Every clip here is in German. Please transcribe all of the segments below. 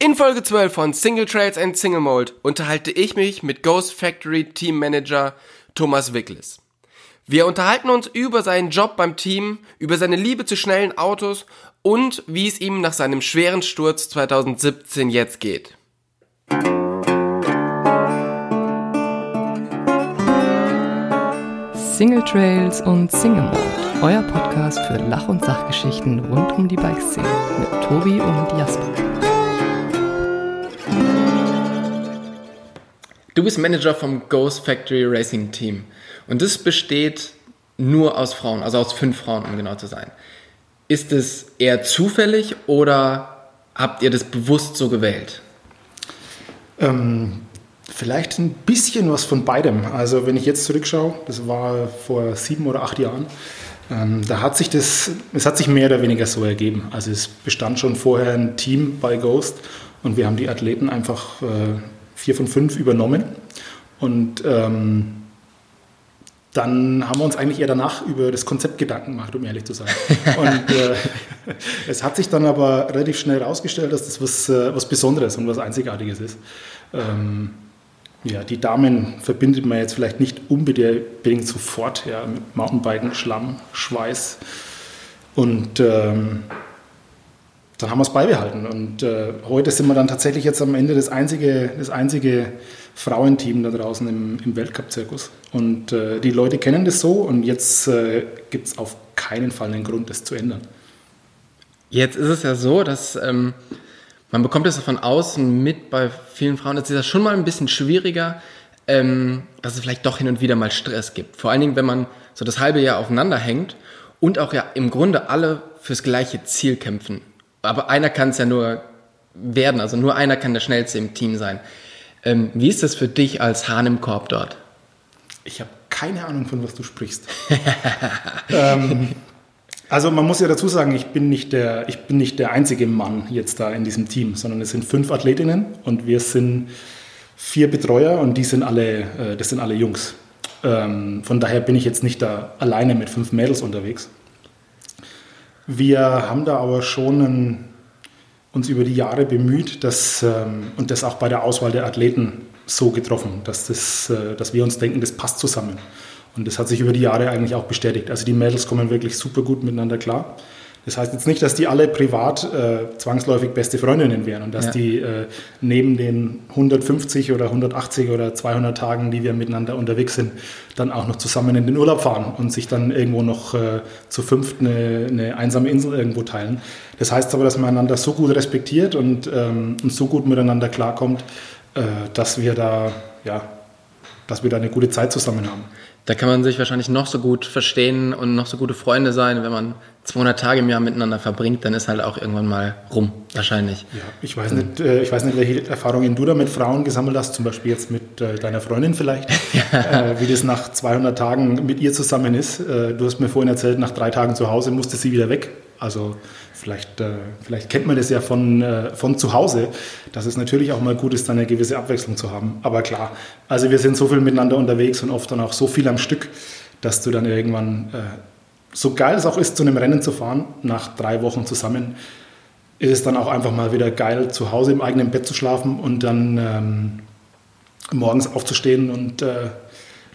In Folge 12 von Single Trails and Single Mold unterhalte ich mich mit Ghost Factory Team Manager Thomas Wickles. Wir unterhalten uns über seinen Job beim Team, über seine Liebe zu schnellen Autos und wie es ihm nach seinem schweren Sturz 2017 jetzt geht. Single Trails und Single Mode, euer Podcast für Lach- und Sachgeschichten rund um die Bikeszene mit Tobi und Jasper. Du bist Manager vom Ghost Factory Racing Team und das besteht nur aus Frauen, also aus fünf Frauen, um genau zu sein. Ist es eher zufällig oder habt ihr das bewusst so gewählt? Ähm, Vielleicht ein bisschen was von beidem. Also wenn ich jetzt zurückschaue, das war vor sieben oder acht Jahren, ähm, da hat sich das, es hat sich mehr oder weniger so ergeben. Also es bestand schon vorher ein Team bei Ghost und wir haben die Athleten einfach äh, vier von fünf übernommen. Und ähm, dann haben wir uns eigentlich eher danach über das Konzept Gedanken gemacht, um ehrlich zu sein. Und äh, es hat sich dann aber relativ schnell herausgestellt, dass das was, äh, was Besonderes und was Einzigartiges ist. Ähm, ja, die Damen verbindet man jetzt vielleicht nicht unbedingt sofort ja, mit Mountainbiken, Schlamm, Schweiß. Und ähm, dann haben wir es beibehalten. Und äh, heute sind wir dann tatsächlich jetzt am Ende das einzige, das einzige Frauenteam da draußen im, im Weltcup-Zirkus. Und äh, die Leute kennen das so und jetzt äh, gibt es auf keinen Fall einen Grund, das zu ändern. Jetzt ist es ja so, dass ähm, man bekommt es von außen mit bei vielen Frauen, es ist ja schon mal ein bisschen schwieriger, ähm, dass es vielleicht doch hin und wieder mal Stress gibt. Vor allen Dingen, wenn man so das halbe Jahr aufeinander hängt und auch ja im Grunde alle fürs gleiche Ziel kämpfen. Aber einer kann es ja nur werden, also nur einer kann der Schnellste im Team sein. Ähm, wie ist das für dich als Hahn im Korb dort? Ich habe keine Ahnung, von was du sprichst. ähm, also man muss ja dazu sagen, ich bin, nicht der, ich bin nicht der einzige Mann jetzt da in diesem Team, sondern es sind fünf Athletinnen und wir sind vier Betreuer und die sind alle, äh, das sind alle Jungs. Ähm, von daher bin ich jetzt nicht da alleine mit fünf Mädels unterwegs. Wir haben da aber schon einen, uns über die Jahre bemüht, dass, ähm, und das auch bei der Auswahl der Athleten so getroffen, dass, das, äh, dass wir uns denken, das passt zusammen. Und das hat sich über die Jahre eigentlich auch bestätigt. Also die Mädels kommen wirklich super gut miteinander klar. Das heißt jetzt nicht, dass die alle privat äh, zwangsläufig beste Freundinnen wären und dass ja. die äh, neben den 150 oder 180 oder 200 Tagen, die wir miteinander unterwegs sind, dann auch noch zusammen in den Urlaub fahren und sich dann irgendwo noch äh, zu fünft eine, eine, einsame Insel irgendwo teilen. Das heißt aber, dass man einander so gut respektiert und, ähm, und so gut miteinander klarkommt, äh, dass wir da ja, dass wir da eine gute Zeit zusammen haben. Da kann man sich wahrscheinlich noch so gut verstehen und noch so gute Freunde sein, wenn man 200 Tage im Jahr miteinander verbringt, dann ist halt auch irgendwann mal rum, wahrscheinlich. Ja, ich weiß nicht, äh, ich weiß nicht, welche Erfahrungen du da mit Frauen gesammelt hast, zum Beispiel jetzt mit äh, deiner Freundin vielleicht, ja. äh, wie das nach 200 Tagen mit ihr zusammen ist. Du hast mir vorhin erzählt, nach drei Tagen zu Hause musste sie wieder weg. Also vielleicht, äh, vielleicht kennt man das ja von, äh, von zu Hause, dass es natürlich auch mal gut ist, dann eine gewisse Abwechslung zu haben. Aber klar, also wir sind so viel miteinander unterwegs und oft dann auch so viel am Stück, dass du dann irgendwann, äh, so geil es auch ist, zu einem Rennen zu fahren, nach drei Wochen zusammen, ist es dann auch einfach mal wieder geil, zu Hause im eigenen Bett zu schlafen und dann ähm, morgens aufzustehen und äh,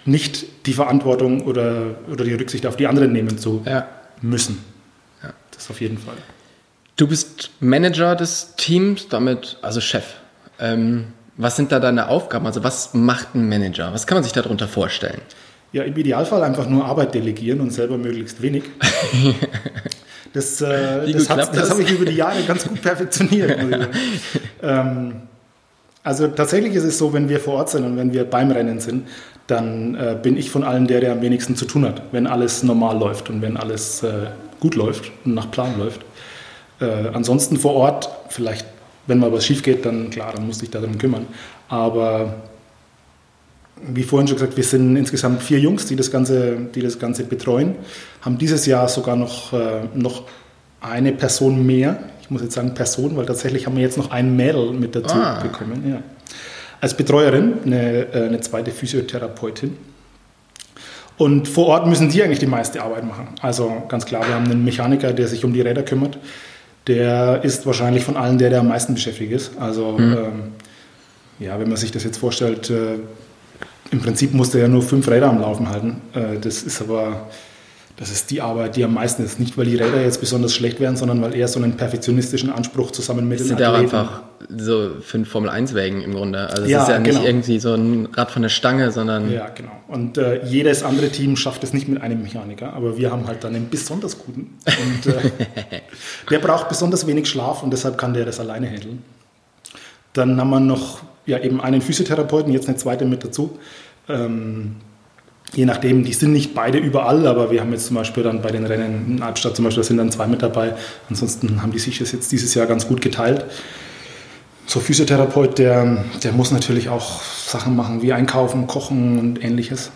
nicht die Verantwortung oder, oder die Rücksicht auf die anderen nehmen zu ja. müssen. Das auf jeden Fall. Du bist Manager des Teams, damit also Chef. Ähm, was sind da deine Aufgaben? Also was macht ein Manager? Was kann man sich darunter vorstellen? Ja, im Idealfall einfach nur Arbeit delegieren und selber möglichst wenig. Das, äh, das, das? das habe ich über die Jahre ganz gut perfektioniert. ähm, also tatsächlich ist es so, wenn wir vor Ort sind und wenn wir beim Rennen sind, dann äh, bin ich von allen der, der am wenigsten zu tun hat, wenn alles normal läuft und wenn alles äh, gut läuft und nach Plan läuft. Äh, ansonsten vor Ort, vielleicht, wenn mal was schief geht, dann klar, dann muss ich darum kümmern. Aber wie vorhin schon gesagt, wir sind insgesamt vier Jungs, die das Ganze, die das Ganze betreuen, haben dieses Jahr sogar noch, äh, noch eine Person mehr. Ich muss jetzt sagen Person, weil tatsächlich haben wir jetzt noch ein Mädel mit dazu ah. bekommen. Ja. Als Betreuerin, eine, äh, eine zweite Physiotherapeutin. Und vor Ort müssen die eigentlich die meiste Arbeit machen. Also ganz klar, wir haben einen Mechaniker, der sich um die Räder kümmert. der ist wahrscheinlich von allen der, der am meisten beschäftigt ist. Also mhm. ähm, ja, wenn man sich das jetzt vorstellt, äh, im Prinzip musste er ja nur fünf Räder am Laufen halten. Äh, das ist aber das ist die Arbeit, die am meisten ist. Nicht, weil die Räder jetzt besonders schlecht werden, sondern weil er so einen perfektionistischen Anspruch zusammen mit den Athleten... einfach so für Formel 1 Wägen im Grunde. Also es ja, ist ja nicht genau. irgendwie so ein Rad von der Stange, sondern... Ja, genau. Und äh, jedes andere Team schafft es nicht mit einem Mechaniker, aber wir haben halt dann einen besonders guten. Und äh, der braucht besonders wenig Schlaf und deshalb kann der das alleine handeln. Dann haben wir noch ja, eben einen Physiotherapeuten, jetzt eine zweite mit dazu. Ähm, je nachdem, die sind nicht beide überall, aber wir haben jetzt zum Beispiel dann bei den Rennen in Albstadt zum Beispiel, da sind dann zwei mit dabei. Ansonsten haben die sich das jetzt dieses Jahr ganz gut geteilt. So Physiotherapeut, der, der muss natürlich auch Sachen machen wie einkaufen, kochen und ähnliches.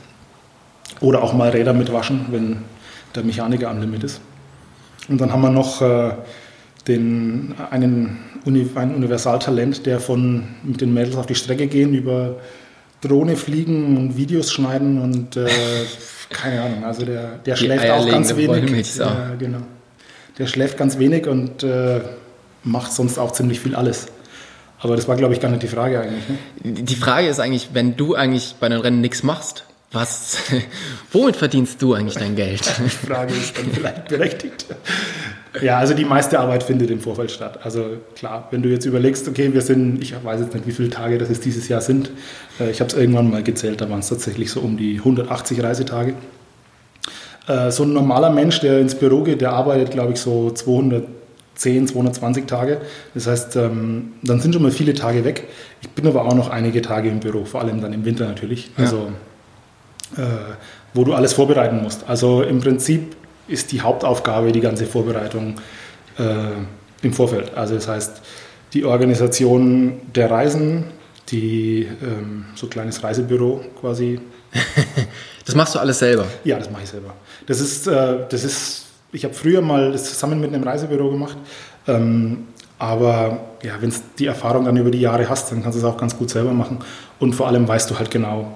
Oder auch mal Räder mitwaschen, wenn der Mechaniker am Limit ist. Und dann haben wir noch äh, den, einen, ein Universaltalent, der von mit den Mädels auf die Strecke gehen über Drohne fliegen und Videos schneiden und äh, keine Ahnung, also der, der schläft auch ganz wenig. Der, genau. der schläft ganz wenig und äh, macht sonst auch ziemlich viel alles. Aber das war, glaube ich, gar nicht die Frage eigentlich. Ne? Die Frage ist eigentlich, wenn du eigentlich bei den Rennen nichts machst, was, womit verdienst du eigentlich dein Geld? Die Frage ist dann vielleicht berechtigt. Ja, also die meiste Arbeit findet im Vorfeld statt. Also klar, wenn du jetzt überlegst, okay, wir sind, ich weiß jetzt nicht, wie viele Tage das es dieses Jahr sind. Äh, ich habe es irgendwann mal gezählt, da waren es tatsächlich so um die 180 Reisetage. Äh, so ein normaler Mensch, der ins Büro geht, der arbeitet, glaube ich, so 210, 220 Tage. Das heißt, ähm, dann sind schon mal viele Tage weg. Ich bin aber auch noch einige Tage im Büro, vor allem dann im Winter natürlich. Also, ja. äh, wo du alles vorbereiten musst. Also im Prinzip ist die Hauptaufgabe die ganze Vorbereitung äh, im Vorfeld. Also das heißt, die Organisation der Reisen, die ähm, so ein kleines Reisebüro quasi. das machst du alles selber? Ja, das mache ich selber. Das ist, äh, das ist ich habe früher mal das zusammen mit einem Reisebüro gemacht. Ähm, aber ja, wenn du die Erfahrung dann über die Jahre hast, dann kannst du es auch ganz gut selber machen. Und vor allem weißt du halt genau,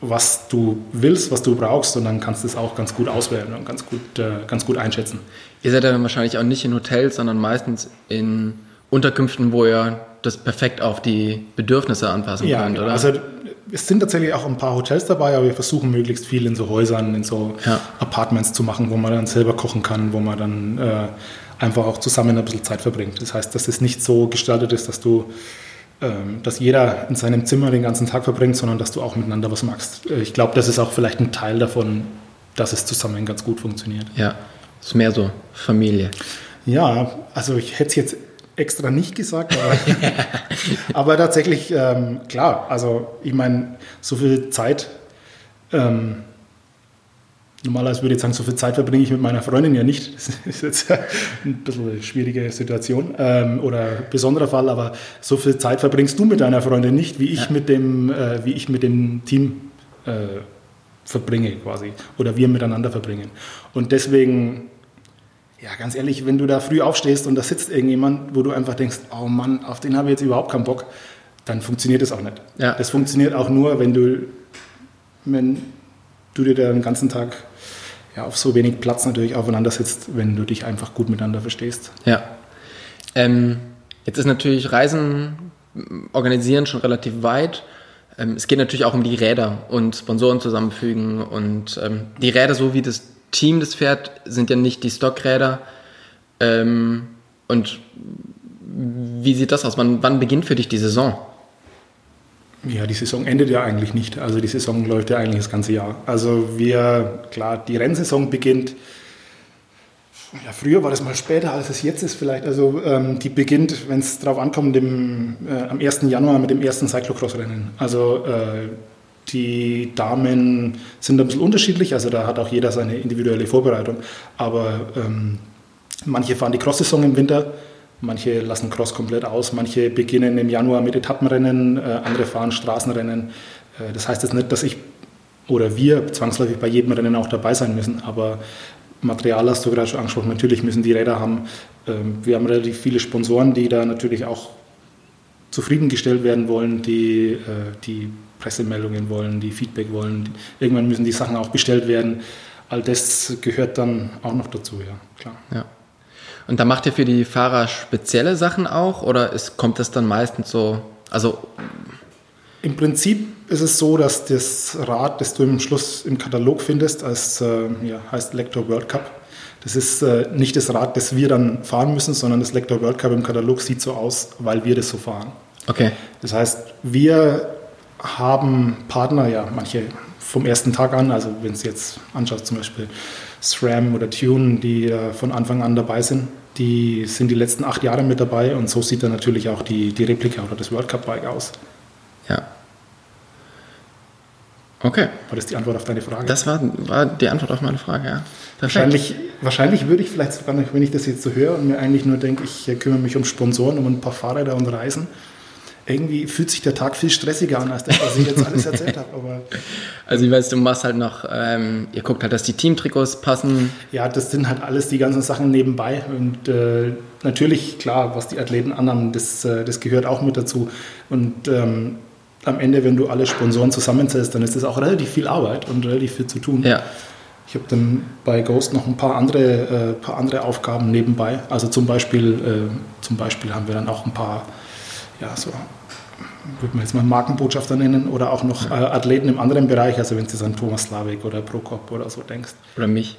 was du willst, was du brauchst und dann kannst du es auch ganz gut auswählen und ganz gut, äh, ganz gut einschätzen. Ihr seid dann wahrscheinlich auch nicht in Hotels, sondern meistens in Unterkünften, wo ihr das perfekt auf die Bedürfnisse anpassen ja, könnt, genau. oder? Also es sind tatsächlich auch ein paar Hotels dabei, aber wir versuchen möglichst viel in so Häusern, in so ja. Apartments zu machen, wo man dann selber kochen kann, wo man dann äh, einfach auch zusammen ein bisschen Zeit verbringt. Das heißt, dass es nicht so gestaltet ist, dass du ähm, dass jeder in seinem Zimmer den ganzen Tag verbringt, sondern dass du auch miteinander was machst. Äh, ich glaube, das ist auch vielleicht ein Teil davon, dass es zusammen ganz gut funktioniert. Ja, es ist mehr so Familie. Ja, also ich hätte es jetzt extra nicht gesagt, aber, aber tatsächlich, ähm, klar, also ich meine, so viel Zeit ähm, Normalerweise würde ich sagen, so viel Zeit verbringe ich mit meiner Freundin ja nicht. Das ist jetzt ein bisschen eine schwierige Situation ähm, oder besonderer Fall, aber so viel Zeit verbringst du mit deiner Freundin nicht, wie ich, ja. mit, dem, äh, wie ich mit dem Team äh, verbringe quasi oder wir miteinander verbringen. Und deswegen, ja, ganz ehrlich, wenn du da früh aufstehst und da sitzt irgendjemand, wo du einfach denkst, oh Mann, auf den habe ich jetzt überhaupt keinen Bock, dann funktioniert das auch nicht. Ja. Das funktioniert auch nur, wenn du, wenn du dir den ganzen Tag ja, auf so wenig Platz natürlich aufeinander sitzt, wenn du dich einfach gut miteinander verstehst. Ja. Ähm, jetzt ist natürlich Reisen organisieren schon relativ weit. Ähm, es geht natürlich auch um die Räder und Sponsoren zusammenfügen und ähm, die Räder, so wie das Team das fährt, sind ja nicht die Stockräder. Ähm, und wie sieht das aus? Wann, wann beginnt für dich die Saison? Ja, die Saison endet ja eigentlich nicht. Also die Saison läuft ja eigentlich das ganze Jahr. Also wir, klar, die Rennsaison beginnt. Ja, früher war das mal später, als es jetzt ist vielleicht. Also ähm, die beginnt, wenn es darauf ankommt, dem, äh, am 1. Januar mit dem ersten Cyclocross-Rennen. Also äh, die Damen sind ein bisschen unterschiedlich, also da hat auch jeder seine individuelle Vorbereitung. Aber ähm, manche fahren die Cross-Saison im Winter, Manche lassen Cross komplett aus, manche beginnen im Januar mit Etappenrennen, äh, andere fahren Straßenrennen. Äh, das heißt jetzt nicht, dass ich oder wir zwangsläufig bei jedem Rennen auch dabei sein müssen, aber Material hast du gerade schon angesprochen, natürlich müssen die Räder haben. Ähm, wir haben relativ viele Sponsoren, die da natürlich auch zufriedengestellt werden wollen, die äh, die Pressemeldungen wollen, die Feedback wollen. Irgendwann müssen die Sachen auch bestellt werden. All das gehört dann auch noch dazu, ja, klar. Ja. Und da macht ihr für die Fahrer spezielle Sachen auch oder ist, kommt das dann meistens so, also Im Prinzip ist es so, dass das Rad, das du im Schluss im Katalog findest, als äh, ja, heißt Lector World Cup, das ist äh, nicht das Rad, das wir dann fahren müssen, sondern das Lector World Cup im Katalog sieht so aus, weil wir das so fahren. okay. Das heißt, wir haben Partner, ja, manche vom ersten Tag an, also wenn es jetzt anschaut, zum Beispiel SRAM oder Tune, die äh, von Anfang an dabei sind, die sind die letzten acht Jahre mit dabei und so sieht dann natürlich auch die, die Replika oder das World Cup Bike aus. Ja. Okay. War das die Antwort auf deine Frage? Das war, war die Antwort auf meine Frage, ja. Perfekt. wahrscheinlich, wahrscheinlich würde ich vielleicht sogar wenn ich das jetzt so höre und mir eigentlich nur denke, ich äh, kümmere mich um Sponsoren, um ein paar Fahrräder und Reisen, irgendwie fühlt sich der Tag viel stressiger an, als das, was ich jetzt alles erzählt habe. Aber Also ich weiß, du machst halt noch, ähm, ihr guckt halt, dass die Teamtrikots passen. Ja, das sind halt alles die ganzen Sachen nebenbei. Und äh, natürlich, klar, was die Athleten anhaben, das, äh, das gehört auch mit dazu. Und ähm, am Ende, wenn du alle Sponsoren zusammenzählst, dann ist das auch relativ viel Arbeit und relativ viel zu tun. Ja. Ich habe dann bei Ghost noch ein paar andere, äh, paar andere Aufgaben nebenbei. Also zum Beispiel, äh, zum Beispiel haben wir dann auch ein paar, ja, so würde man jetzt mal Markenbotschafter nennen oder auch noch äh, Athleten im anderen Bereich, also wenn du jetzt an Thomas Slavik oder Prokop oder so denkst. Oder mich.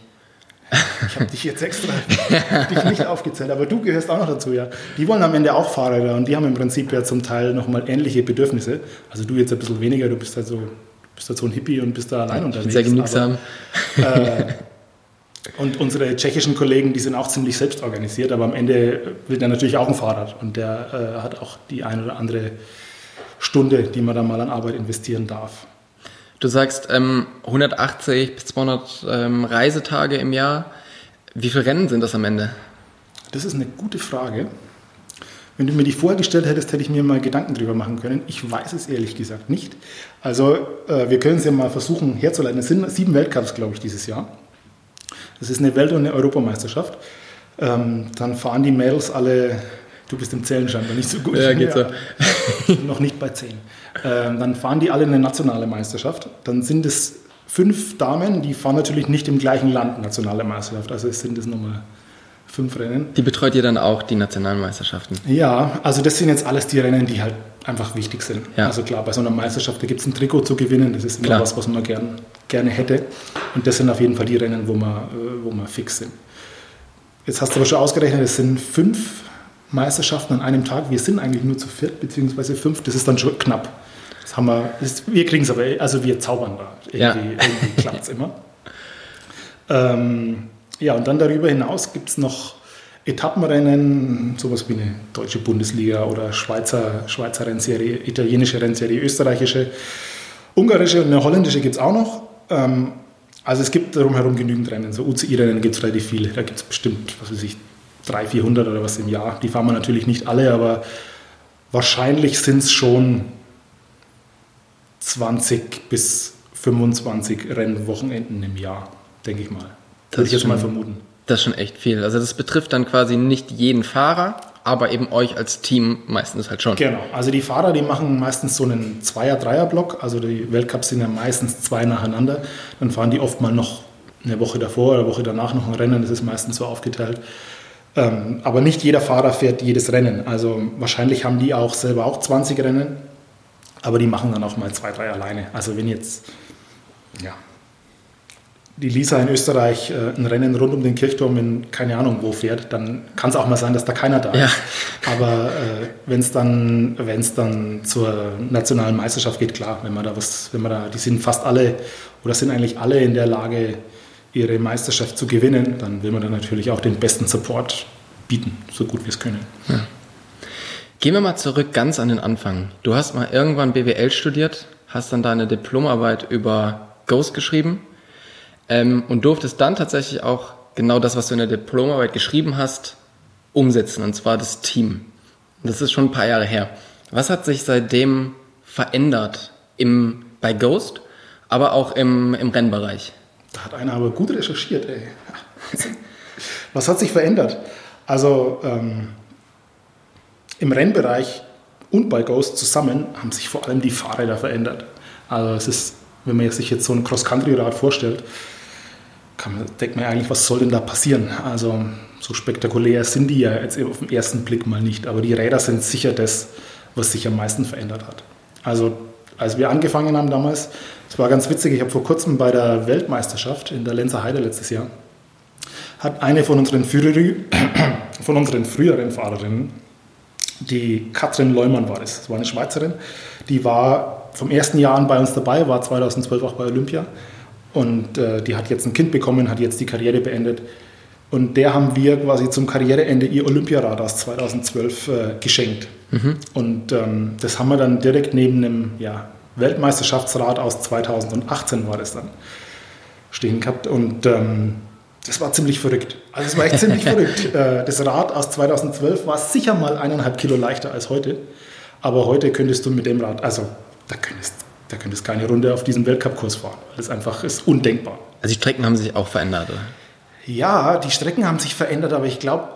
Ich habe dich jetzt extra dich nicht aufgezählt, aber du gehörst auch noch dazu, ja. Die wollen am Ende auch Fahrräder und die haben im Prinzip ja zum Teil nochmal ähnliche Bedürfnisse. Also du jetzt ein bisschen weniger, du bist halt so, bist halt so ein Hippie und bist da allein Ich bin unterwegs. sehr genügsam. Aber, äh, und unsere tschechischen Kollegen, die sind auch ziemlich selbst organisiert, aber am Ende will der natürlich auch ein Fahrrad und der äh, hat auch die ein oder andere Stunde, die man da mal an Arbeit investieren darf. Du sagst ähm, 180 bis 200 ähm, Reisetage im Jahr. Wie viele Rennen sind das am Ende? Das ist eine gute Frage. Wenn du mir die vorher gestellt hättest, hätte ich mir mal Gedanken drüber machen können. Ich weiß es ehrlich gesagt nicht. Also äh, wir können es ja mal versuchen herzuleiten. Es sind sieben Weltcups, glaube ich, dieses Jahr. Das ist eine Welt- und eine Europameisterschaft. Ähm, dann fahren die Mädels alle, du bist im Zählen scheinbar nicht so gut. Ja, geht so. noch nicht bei zehn. Ähm, dann fahren die alle eine nationale Meisterschaft. Dann sind es fünf Damen, die fahren natürlich nicht im gleichen Land nationale Meisterschaft. Also es sind es nochmal fünf Rennen. Die betreut ihr dann auch, die Nationalmeisterschaften? Ja, also das sind jetzt alles die Rennen, die halt einfach wichtig sind. Ja. Also klar, bei so einer Meisterschaft, da gibt es ein Trikot zu gewinnen, das ist immer Klar. was, was man gern, gerne hätte. Und das sind auf jeden Fall die Rennen, wo wir, äh, wo wir fix sind. Jetzt hast du aber schon ausgerechnet, es sind fünf Meisterschaften an einem Tag. Wir sind eigentlich nur zu viert, beziehungsweise fünf. Das ist dann schon knapp. Das haben wir, wir kriegen es aber, also wir zaubern da. Irgendwie, Ja. irgendwie klappt es immer. Ähm, ja, und dann darüber hinaus gibt es noch Etappenrennen, sowas wie eine deutsche Bundesliga oder Schweizer, Schweizer Rennserie, italienische Rennserie, österreichische, ungarische und eine holländische gibt es auch noch. Ähm, also es gibt drumherum genügend Rennen. So UCI-Rennen gibt es relativ viele. Da gibt es bestimmt, was weiß ich, 300, 400 oder was im Jahr. Die fahren wir natürlich nicht alle, aber wahrscheinlich sind es schon 20 bis 25 Rennwochenenden im Jahr, denke ich mal. Das Würde ich jetzt mal schon- vermuten. Das ist schon echt viel. Also das betrifft dann quasi nicht jeden Fahrer, aber eben euch als Team meistens halt schon. Genau, also die Fahrer, die machen meistens so einen Zweier-, Dreier-Block, also die Weltcups sind ja meistens zwei nacheinander. Dann fahren die oft mal noch eine Woche davor oder eine Woche danach noch ein Rennen, das ist meistens so aufgeteilt. Ähm, aber nicht jeder Fahrer fährt jedes Rennen. Also wahrscheinlich haben die auch selber auch 20 Rennen, aber die machen dann auch mal zwei, drei alleine. Also wenn jetzt, ja, die Lisa in Österreich äh, ein Rennen rund um den Kirchturm in keine Ahnung wo fährt, dann kann es auch mal sein, dass da keiner da Ja. ist. Aber äh, wenn es dann, wenn's dann zur nationalen Meisterschaft geht, klar, wenn man da was, wenn man da, die sind fast alle oder sind eigentlich alle in der Lage, ihre Meisterschaft zu gewinnen, dann will man dann natürlich auch den besten Support bieten, so gut wir es können. Gehen wir mal zurück ganz an den Anfang. Du hast mal irgendwann BWL studiert, hast dann deine Diplomarbeit über Ghost geschrieben ähm, und durftest dann tatsächlich auch genau das, was du in der Diplomarbeit geschrieben hast, umsetzen, und zwar das Team. Das ist schon ein paar Jahre her. Was hat sich seitdem verändert im, bei Ghost, aber auch im, im Rennbereich? Da hat einer aber gut recherchiert, ey. Was hat sich verändert? Also ähm, im Rennbereich und bei Ghost zusammen haben sich vor allem die Fahrräder verändert. Also es ist, wenn man sich jetzt so ein Cross-Country-Rad vorstellt, man, denkt man eigentlich, was soll denn da passieren? Also so spektakulär sind die ja jetzt auf den ersten Blick mal nicht, aber die Räder sind sicher das, was sich am meisten verändert hat. Also als wir angefangen haben damals, es war ganz witzig, ich habe vor kurzem bei der Weltmeisterschaft in der Lenzer Heide letztes Jahr, hat eine von unseren, Führeri, von unseren früheren Fahrerinnen, die Katrin Leumann war das, das war eine Schweizerin, die war vom ersten Jahr an bei uns dabei, war 2012 auch bei Olympia und äh, die hat jetzt ein Kind bekommen, hat jetzt die Karriere beendet und der haben wir quasi zum Karriereende ihr Olympiarad aus 2012 äh, geschenkt. Mhm. Und ähm, das haben wir dann direkt neben einem ja, Weltmeisterschaftsrad aus 2018 war das dann stehen gehabt. Und ähm, das war ziemlich verrückt. Also es war echt ziemlich verrückt. Äh, das Rad aus 2012 war sicher mal eineinhalb Kilo leichter als heute. Aber heute könntest du mit dem Rad, also da könntest, da könntest keine Runde auf diesem Weltcup-Kurs fahren. Das einfach ist undenkbar. Also die Strecken haben sich auch verändert, oder? Ja, die Strecken haben sich verändert, aber ich glaube,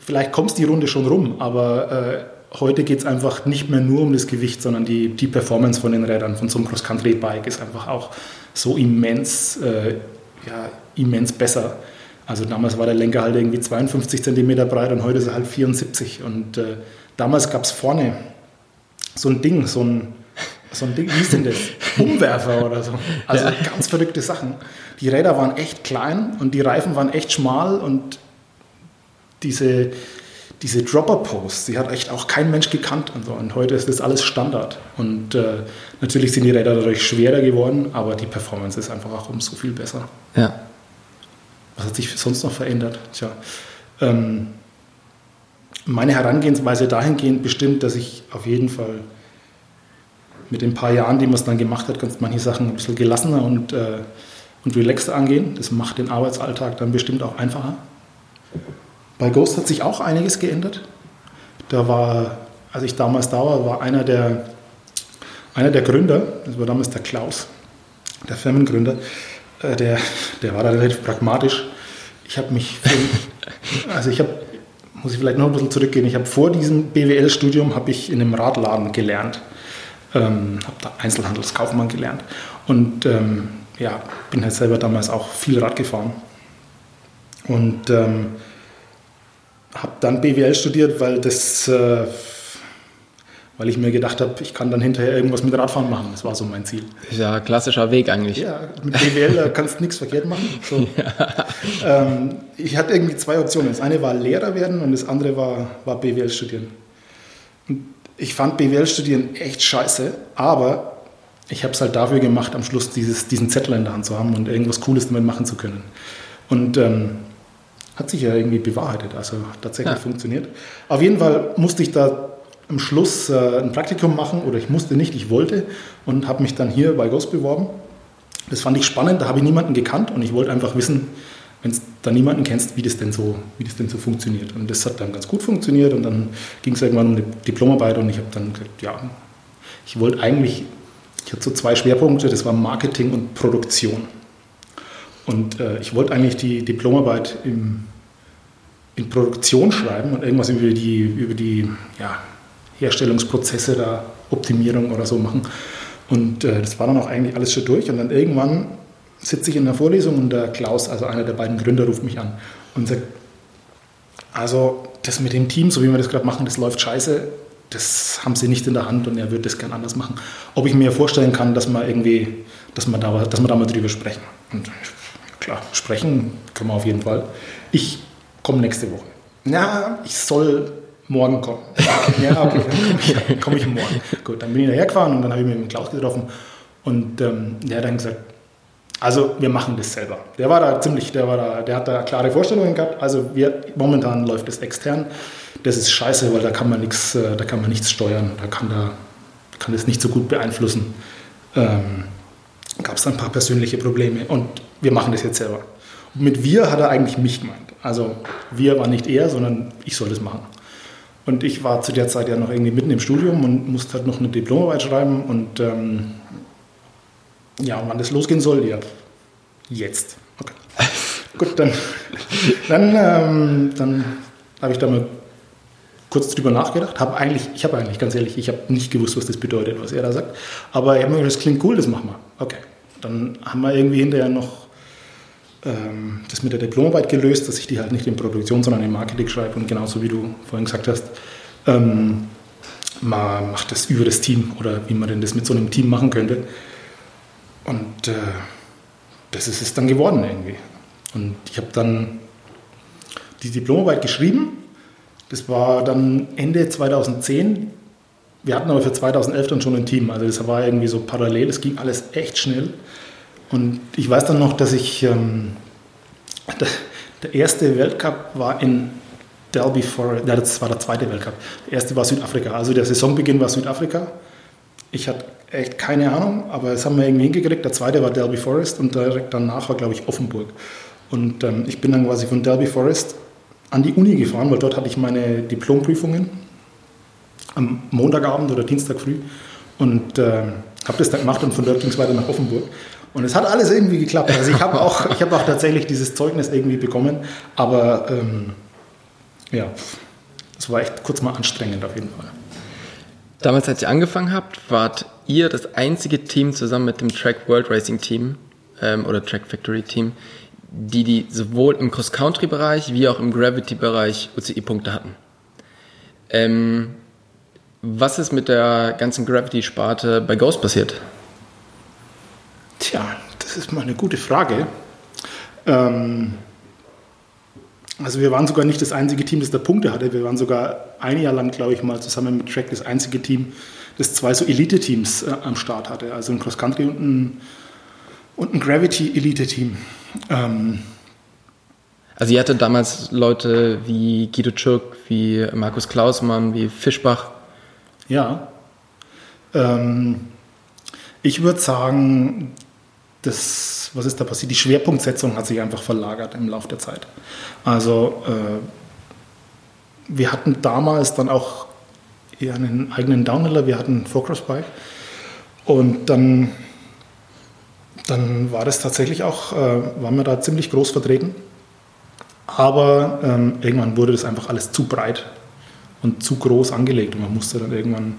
vielleicht kommst die Runde schon rum, aber äh, heute geht es einfach nicht mehr nur um das Gewicht, sondern die, die Performance von den Rädern, von so einem Cross-Country-Bike ist einfach auch so immens, äh, ja, immens besser. Also damals war der Lenker halt irgendwie 52 cm breit und heute ist er halt 74. Und äh, damals gab es vorne so ein Ding, so ein, so ein Ding, wie ist denn das? Umwerfer oder so. Also ja. ganz verrückte Sachen. Die Räder waren echt klein und die Reifen waren echt schmal und diese, diese Dropper-Posts, die hat echt auch kein Mensch gekannt und so. Und heute ist das alles Standard. Und äh, natürlich sind die Räder dadurch schwerer geworden, aber die Performance ist einfach auch um so viel besser. Ja. Was hat sich sonst noch verändert? Tja, ähm, meine Herangehensweise dahingehend bestimmt, dass ich auf jeden Fall mit den paar Jahren, die man es dann gemacht hat, kannst manche Sachen ein bisschen gelassener und, äh, und relaxter angehen. Das macht den Arbeitsalltag dann bestimmt auch einfacher. Bei Ghost hat sich auch einiges geändert. Da war, als ich damals da war, war einer der, einer der Gründer, das war damals der Klaus, der Firmengründer, äh, der, der war da relativ pragmatisch. Ich habe mich, für, also ich habe, muss ich vielleicht noch ein bisschen zurückgehen, ich habe vor diesem BWL-Studium, habe ich in einem Radladen gelernt ähm, habe da Einzelhandelskaufmann gelernt und ähm, ja, bin halt selber damals auch viel Rad gefahren. Und ähm, habe dann BWL studiert, weil das, äh, weil ich mir gedacht habe, ich kann dann hinterher irgendwas mit Radfahren machen. Das war so mein Ziel. Ja, klassischer Weg eigentlich. Ja, mit BWL kannst du nichts verkehrt machen. So. Ja. Ähm, ich hatte irgendwie zwei Optionen. Das eine war Lehrer werden und das andere war, war BWL studieren. Und ich fand BWL studieren echt scheiße, aber ich habe es halt dafür gemacht, am Schluss dieses, diesen Zettel in der Hand zu haben und irgendwas Cooles damit machen zu können. Und ähm, hat sich ja irgendwie bewahrheitet, also tatsächlich ja. funktioniert. Auf jeden Fall musste ich da am Schluss äh, ein Praktikum machen oder ich musste nicht, ich wollte und habe mich dann hier bei Ghost beworben. Das fand ich spannend, da habe ich niemanden gekannt und ich wollte einfach wissen, wenn du da niemanden kennst, wie das, denn so, wie das denn so funktioniert. Und das hat dann ganz gut funktioniert und dann ging es irgendwann um eine Diplomarbeit und ich habe dann gesagt, ja, ich wollte eigentlich, ich hatte so zwei Schwerpunkte, das war Marketing und Produktion. Und äh, ich wollte eigentlich die Diplomarbeit im, in Produktion schreiben und irgendwas über die, über die ja, Herstellungsprozesse da, Optimierung oder so machen. Und äh, das war dann auch eigentlich alles schon durch. Und dann irgendwann sitze ich in der Vorlesung und der Klaus, also einer der beiden Gründer, ruft mich an und sagt, also das mit dem Team, so wie wir das gerade machen, das läuft scheiße, das haben sie nicht in der Hand und er würde das gern anders machen. Ob ich mir vorstellen kann, dass wir irgendwie, dass wir da, dass wir da mal drüber sprechen. Und klar, sprechen können wir auf jeden Fall. Ich komme nächste Woche. Ja, ich soll morgen kommen. Ja, okay, dann komme ich, komm ich morgen. Gut, dann bin ich dahergefahren und dann habe ich mich mit Klaus getroffen und ähm, der hat dann gesagt, also wir machen das selber. Der war da ziemlich, der war da, der hat da klare Vorstellungen gehabt. Also wir, momentan läuft es extern. Das ist scheiße, weil da kann man nichts, äh, da kann man nichts steuern, da kann da kann das nicht so gut beeinflussen. Ähm, Gab es ein paar persönliche Probleme und wir machen das jetzt selber. Und mit wir hat er eigentlich mich gemeint. Also wir war nicht er, sondern ich soll das machen. Und ich war zu der Zeit ja noch irgendwie mitten im Studium und musste halt noch eine Diplomarbeit schreiben und ähm, ja, und wann das losgehen soll, ja, jetzt. Okay. Gut, dann, dann, ähm, dann habe ich da mal kurz drüber nachgedacht. Hab eigentlich, ich habe eigentlich, ganz ehrlich, ich habe nicht gewusst, was das bedeutet, was er da sagt. Aber ich habe mir gedacht, das klingt cool, das machen wir. Okay. Dann haben wir irgendwie hinterher noch ähm, das mit der Diplomarbeit gelöst, dass ich die halt nicht in Produktion, sondern in Marketing schreibe und genauso wie du vorhin gesagt hast, ähm, man macht das über das Team oder wie man denn das mit so einem Team machen könnte. Und äh, das ist es dann geworden irgendwie. Und ich habe dann die Diplomarbeit geschrieben. Das war dann Ende 2010. Wir hatten aber für 2011 dann schon ein Team. Also das war irgendwie so parallel. Es ging alles echt schnell. Und ich weiß dann noch, dass ich ähm, der, der, erste Weltcup war in Delby Forest. Ja, das war der zweite Weltcup. Der erste war Südafrika. Also der Saisonbeginn war Südafrika. Ich hatte echt keine Ahnung, aber das haben wir irgendwie hingekriegt. Der zweite war Delby Forest und direkt danach war, glaube ich, Offenburg. Und ähm, ich bin dann quasi von Delby Forest an die Uni gefahren, weil dort hatte ich meine Diplomprüfungen am Montagabend oder Dienstag früh und äh, habe das dann gemacht und von dort ging es weiter nach Offenburg. Und es hat alles irgendwie geklappt. Also ich habe auch, hab auch tatsächlich dieses Zeugnis irgendwie bekommen, aber ähm, ja, es war echt kurz mal anstrengend auf jeden Fall. Damals, als ihr angefangen habt, wart ihr das einzige Team zusammen mit dem Track World Racing Team ähm, oder Track Factory Team, die die sowohl im Cross-Country-Bereich wie auch im Gravity-Bereich UCI-Punkte hatten. Ähm, was ist mit der ganzen Gravity-Sparte bei Ghost passiert? Tja, das ist mal eine gute Frage. Ähm, also wir waren sogar nicht das einzige Team, das da Punkte hatte. Wir waren sogar ein Jahr lang, glaube ich, mal zusammen mit Track das einzige Team, das zwei so Elite-Teams äh, am Start hatte. Also ein Cross-Country und ein, und ein Gravity-Elite-Team. Ähm, also ihr hattet damals Leute wie Guido Czuk, wie Markus Klausmann, wie Fischbach. Ja. Ähm, ich würde sagen, das, was ist da passiert? Die Schwerpunktsetzung hat sich einfach verlagert im Laufe der Zeit. Also äh, wir hatten damals dann auch eher einen eigenen Downhiller, wir hatten ein Bike und dann dann war das tatsächlich auch, äh, waren wir da ziemlich groß vertreten. Aber ähm, irgendwann wurde das einfach alles zu breit und zu groß angelegt und man musste dann irgendwann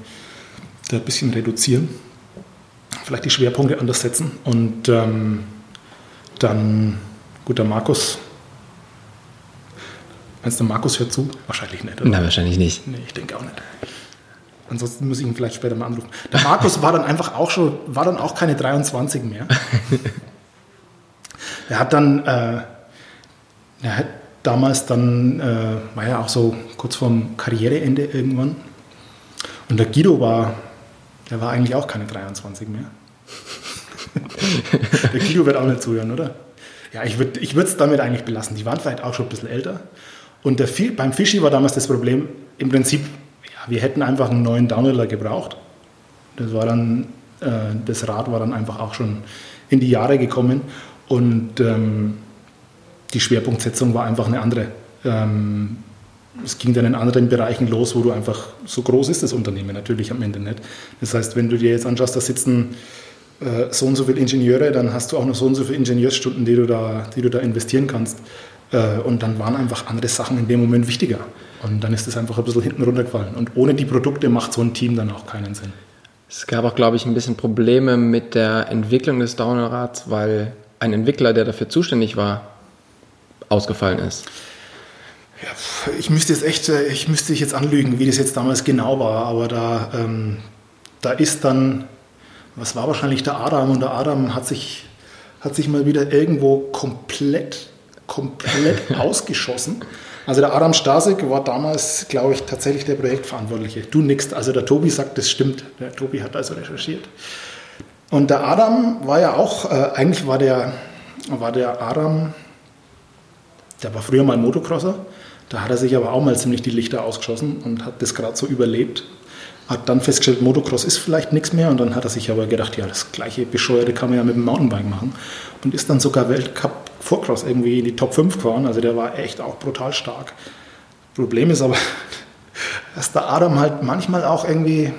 da ein bisschen reduzieren, vielleicht die Schwerpunkte anders setzen und ähm, dann, gut, der Markus, meinst du, Markus hört zu? Wahrscheinlich nicht, oder? Nein, wahrscheinlich nicht. Nee, ich denke auch nicht. Ansonsten muss ich ihn vielleicht später mal anrufen. Der Markus war dann einfach auch schon, war dann auch keine 23 mehr. er hat dann, äh, er hat damals dann, äh, war ja auch so kurz vorm Karriereende irgendwann. Und der Guido war, der war eigentlich auch keine 23 mehr. der Guido wird auch nicht zuhören, oder? Ja, ich würde ich es damit eigentlich belassen. Die waren vielleicht auch schon ein bisschen älter. Und der, beim Fischi war damals das Problem, im Prinzip wir hätten einfach einen neuen Downhiller gebraucht. Das war dann, äh, das Rad war dann einfach auch schon in die Jahre gekommen und ähm, die Schwerpunktsetzung war einfach eine andere. Ähm, es ging dann in anderen Bereichen los, wo du einfach, so groß ist das Unternehmen natürlich am Ende nicht. Das heißt, wenn du dir jetzt anschaust, da sitzen äh, so und so viele Ingenieure, dann hast du auch noch so und so viele Ingenieursstunden, die du da, die du da investieren kannst. Äh, und dann waren einfach andere Sachen in dem Moment wichtiger. Und dann ist es einfach ein bisschen hinten runtergefallen. Und ohne die Produkte macht so ein Team dann auch keinen Sinn. Es gab auch, glaube ich, ein bisschen Probleme mit der Entwicklung des Downhill-Rads, weil ein Entwickler, der dafür zuständig war, ausgefallen ist. Ja, ich müsste jetzt echt, äh, ich müsste dich jetzt anlügen, wie das jetzt damals genau war, aber da, ähm, da ist dann, was war wahrscheinlich der Adam und der Adam hat sich, hat sich mal wieder irgendwo komplett, komplett ausgeschossen. Also der Adam Stasek war damals, glaube ich, tatsächlich der Projektverantwortliche. Du nix, also der Tobi sagt, das stimmt. Der Tobi hat also recherchiert. Und der Adam war ja auch, äh, eigentlich war der, war der Adam, der war früher mal Motocrosser. Da hat er sich aber auch mal ziemlich die Lichter ausgeschossen und hat das gerade so überlebt. Hat dann festgestellt, Motocross ist vielleicht nichts mehr. Und dann hat er sich aber gedacht, ja, das gleiche Bescheuerte kann man ja mit dem Mountainbike machen. Und ist dann sogar Weltcup Vorcross irgendwie in die Top 5 gefahren. Also der war echt auch brutal stark. Problem ist aber, dass der Adam halt manchmal auch irgendwie,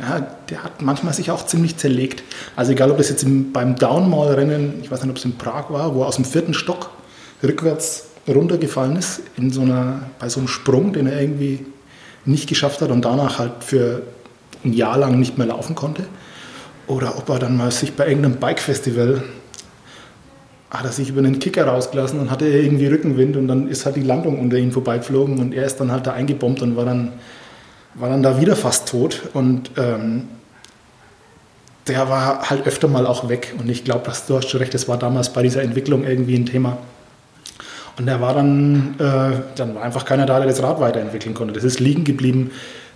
ja, der hat manchmal sich auch ziemlich zerlegt. Also egal, ob das jetzt im, beim Downmall-Rennen, ich weiß nicht, ob es in Prag war, wo er aus dem vierten Stock rückwärts runtergefallen ist, in so einer, bei so einem Sprung, den er irgendwie nicht geschafft hat und danach halt für ein Jahr lang nicht mehr laufen konnte. Oder ob er dann mal sich bei irgendeinem Bike-Festival hat er sich über einen Kicker rausgelassen und hatte irgendwie Rückenwind und dann ist halt die Landung unter ihm vorbeigeflogen und er ist dann halt da eingebombt und war dann, war dann da wieder fast tot und ähm, der war halt öfter mal auch weg und ich glaube, du hast schon recht, das war damals bei dieser Entwicklung irgendwie ein Thema. Und der war dann, äh, dann war einfach keiner da, der das Rad weiterentwickeln konnte. Das ist liegen geblieben.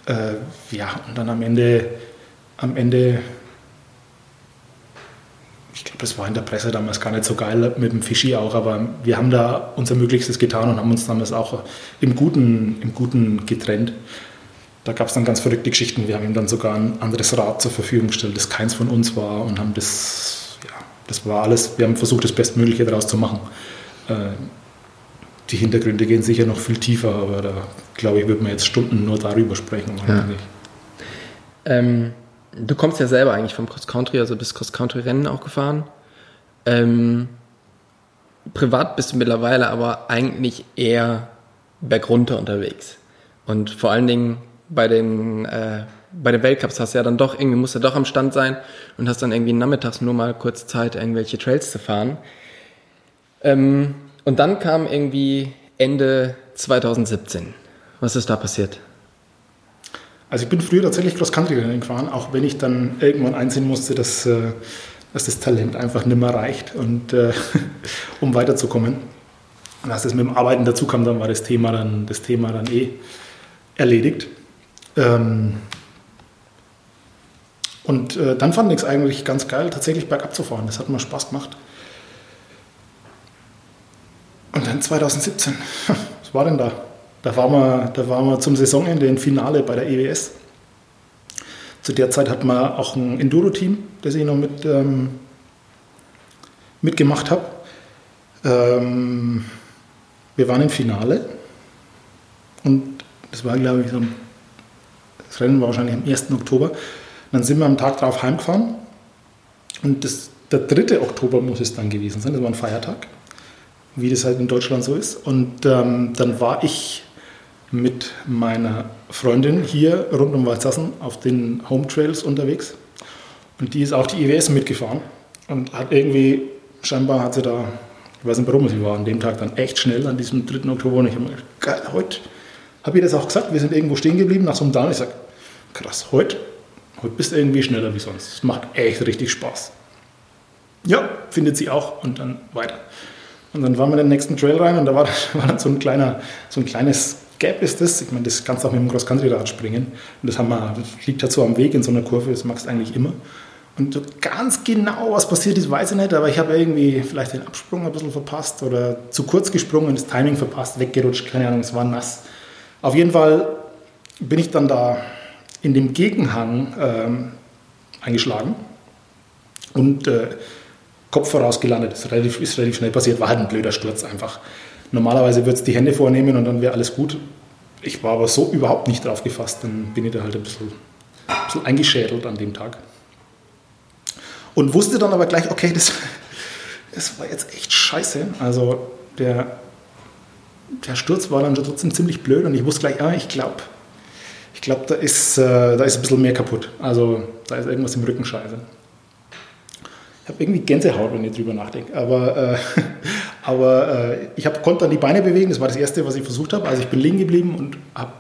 Äh, ja, und dann am Ende, am Ende ich glaube, das war in der Presse damals gar nicht so geil mit dem Fischi auch, aber wir haben da unser Möglichstes getan und haben uns damals auch im Guten, im Guten getrennt. Da gab es dann ganz verrückte Geschichten. Wir haben ihm dann sogar ein anderes Rad zur Verfügung gestellt, das keins von uns war und haben das, ja, das war alles, wir haben versucht, das Bestmögliche daraus zu machen. Äh, die Hintergründe gehen sicher noch viel tiefer, aber da glaube ich, würde man jetzt Stunden nur darüber sprechen. Ja. Ähm, du kommst ja selber eigentlich vom Cross-Country, also bist Cross-Country-Rennen auch gefahren. Ähm, privat bist du mittlerweile aber eigentlich eher bergunter unterwegs. Und vor allen Dingen bei den, äh, bei den Weltcups hast du ja dann doch irgendwie, musst du doch am Stand sein und hast dann irgendwie nachmittags nur mal kurz Zeit, irgendwelche Trails zu fahren. Ähm, und dann kam irgendwie Ende 2017. Was ist da passiert? Also ich bin früher tatsächlich Cross-Country-Rennen gefahren, auch wenn ich dann irgendwann einsehen musste, dass, äh, dass das Talent einfach nicht mehr reicht, und, äh, um weiterzukommen. Und als das mit dem Arbeiten dazu kam, dann war das Thema dann, das Thema dann eh erledigt. Ähm und äh, dann fand ich es eigentlich ganz geil, tatsächlich bergab zu fahren. Das hat mir Spaß gemacht. Und dann 2017, was war denn da? Da waren wir, da waren wir zum Saisonende im Finale bei der EWS. Zu der Zeit hatten wir auch ein Enduro-Team, das ich noch mit, ähm, mitgemacht habe. Ähm, wir waren im Finale und das war, glaube ich, so, das Rennen war wahrscheinlich am 1. Oktober. Dann sind wir am Tag darauf heimgefahren und das, der 3. Oktober muss es dann gewesen sein, das war ein Feiertag, wie das halt in Deutschland so ist. Und ähm, dann war ich mit meiner Freundin hier rund um Walsassen auf den Home Trails unterwegs. Und die ist auch die IWS mitgefahren und hat irgendwie, scheinbar hat sie da, ich weiß nicht warum, sie war an dem Tag dann echt schnell, an diesem 3. Oktober. Und ich habe mir gedacht, geil, heute habe ich das auch gesagt, wir sind irgendwo stehen geblieben nach so einem Down. Ich sage, krass, heute, heute bist du irgendwie schneller wie sonst. Es macht echt richtig Spaß. Ja, findet sie auch und dann weiter. Und dann waren wir in den nächsten Trail rein und da war, war dann so ein, kleiner, so ein kleines Gap ist das. Ich meine, das kannst du auch mit dem Cross-Country-Rad springen. Und das, haben wir, das liegt halt so am Weg in so einer Kurve, das magst du eigentlich immer. Und so ganz genau, was passiert ist, weiß ich nicht, aber ich habe irgendwie vielleicht den Absprung ein bisschen verpasst oder zu kurz gesprungen, das Timing verpasst, weggerutscht, keine Ahnung, es war nass. Auf jeden Fall bin ich dann da in dem Gegenhang ähm, eingeschlagen und äh, Kopf voraus gelandet. Ist relativ, ist relativ schnell passiert, war halt ein blöder Sturz einfach. Normalerweise würde es die Hände vornehmen und dann wäre alles gut. Ich war aber so überhaupt nicht drauf gefasst, dann bin ich da halt ein bisschen, ein bisschen eingeschädelt an dem Tag. Und wusste dann aber gleich, okay, das, das war jetzt echt scheiße. Also der, der Sturz war dann trotzdem ziemlich blöd und ich wusste gleich, ah, ich glaube, ich glaube, da, ist, äh, da ist ein bisschen mehr kaputt. Also da ist irgendwas im Rücken scheiße. Ich habe irgendwie Gänsehaut, wenn ich drüber nachdenke. Aber, äh, aber äh, ich hab, konnte dann die Beine bewegen. Das war das Erste, was ich versucht habe. Also ich bin liegen geblieben und habe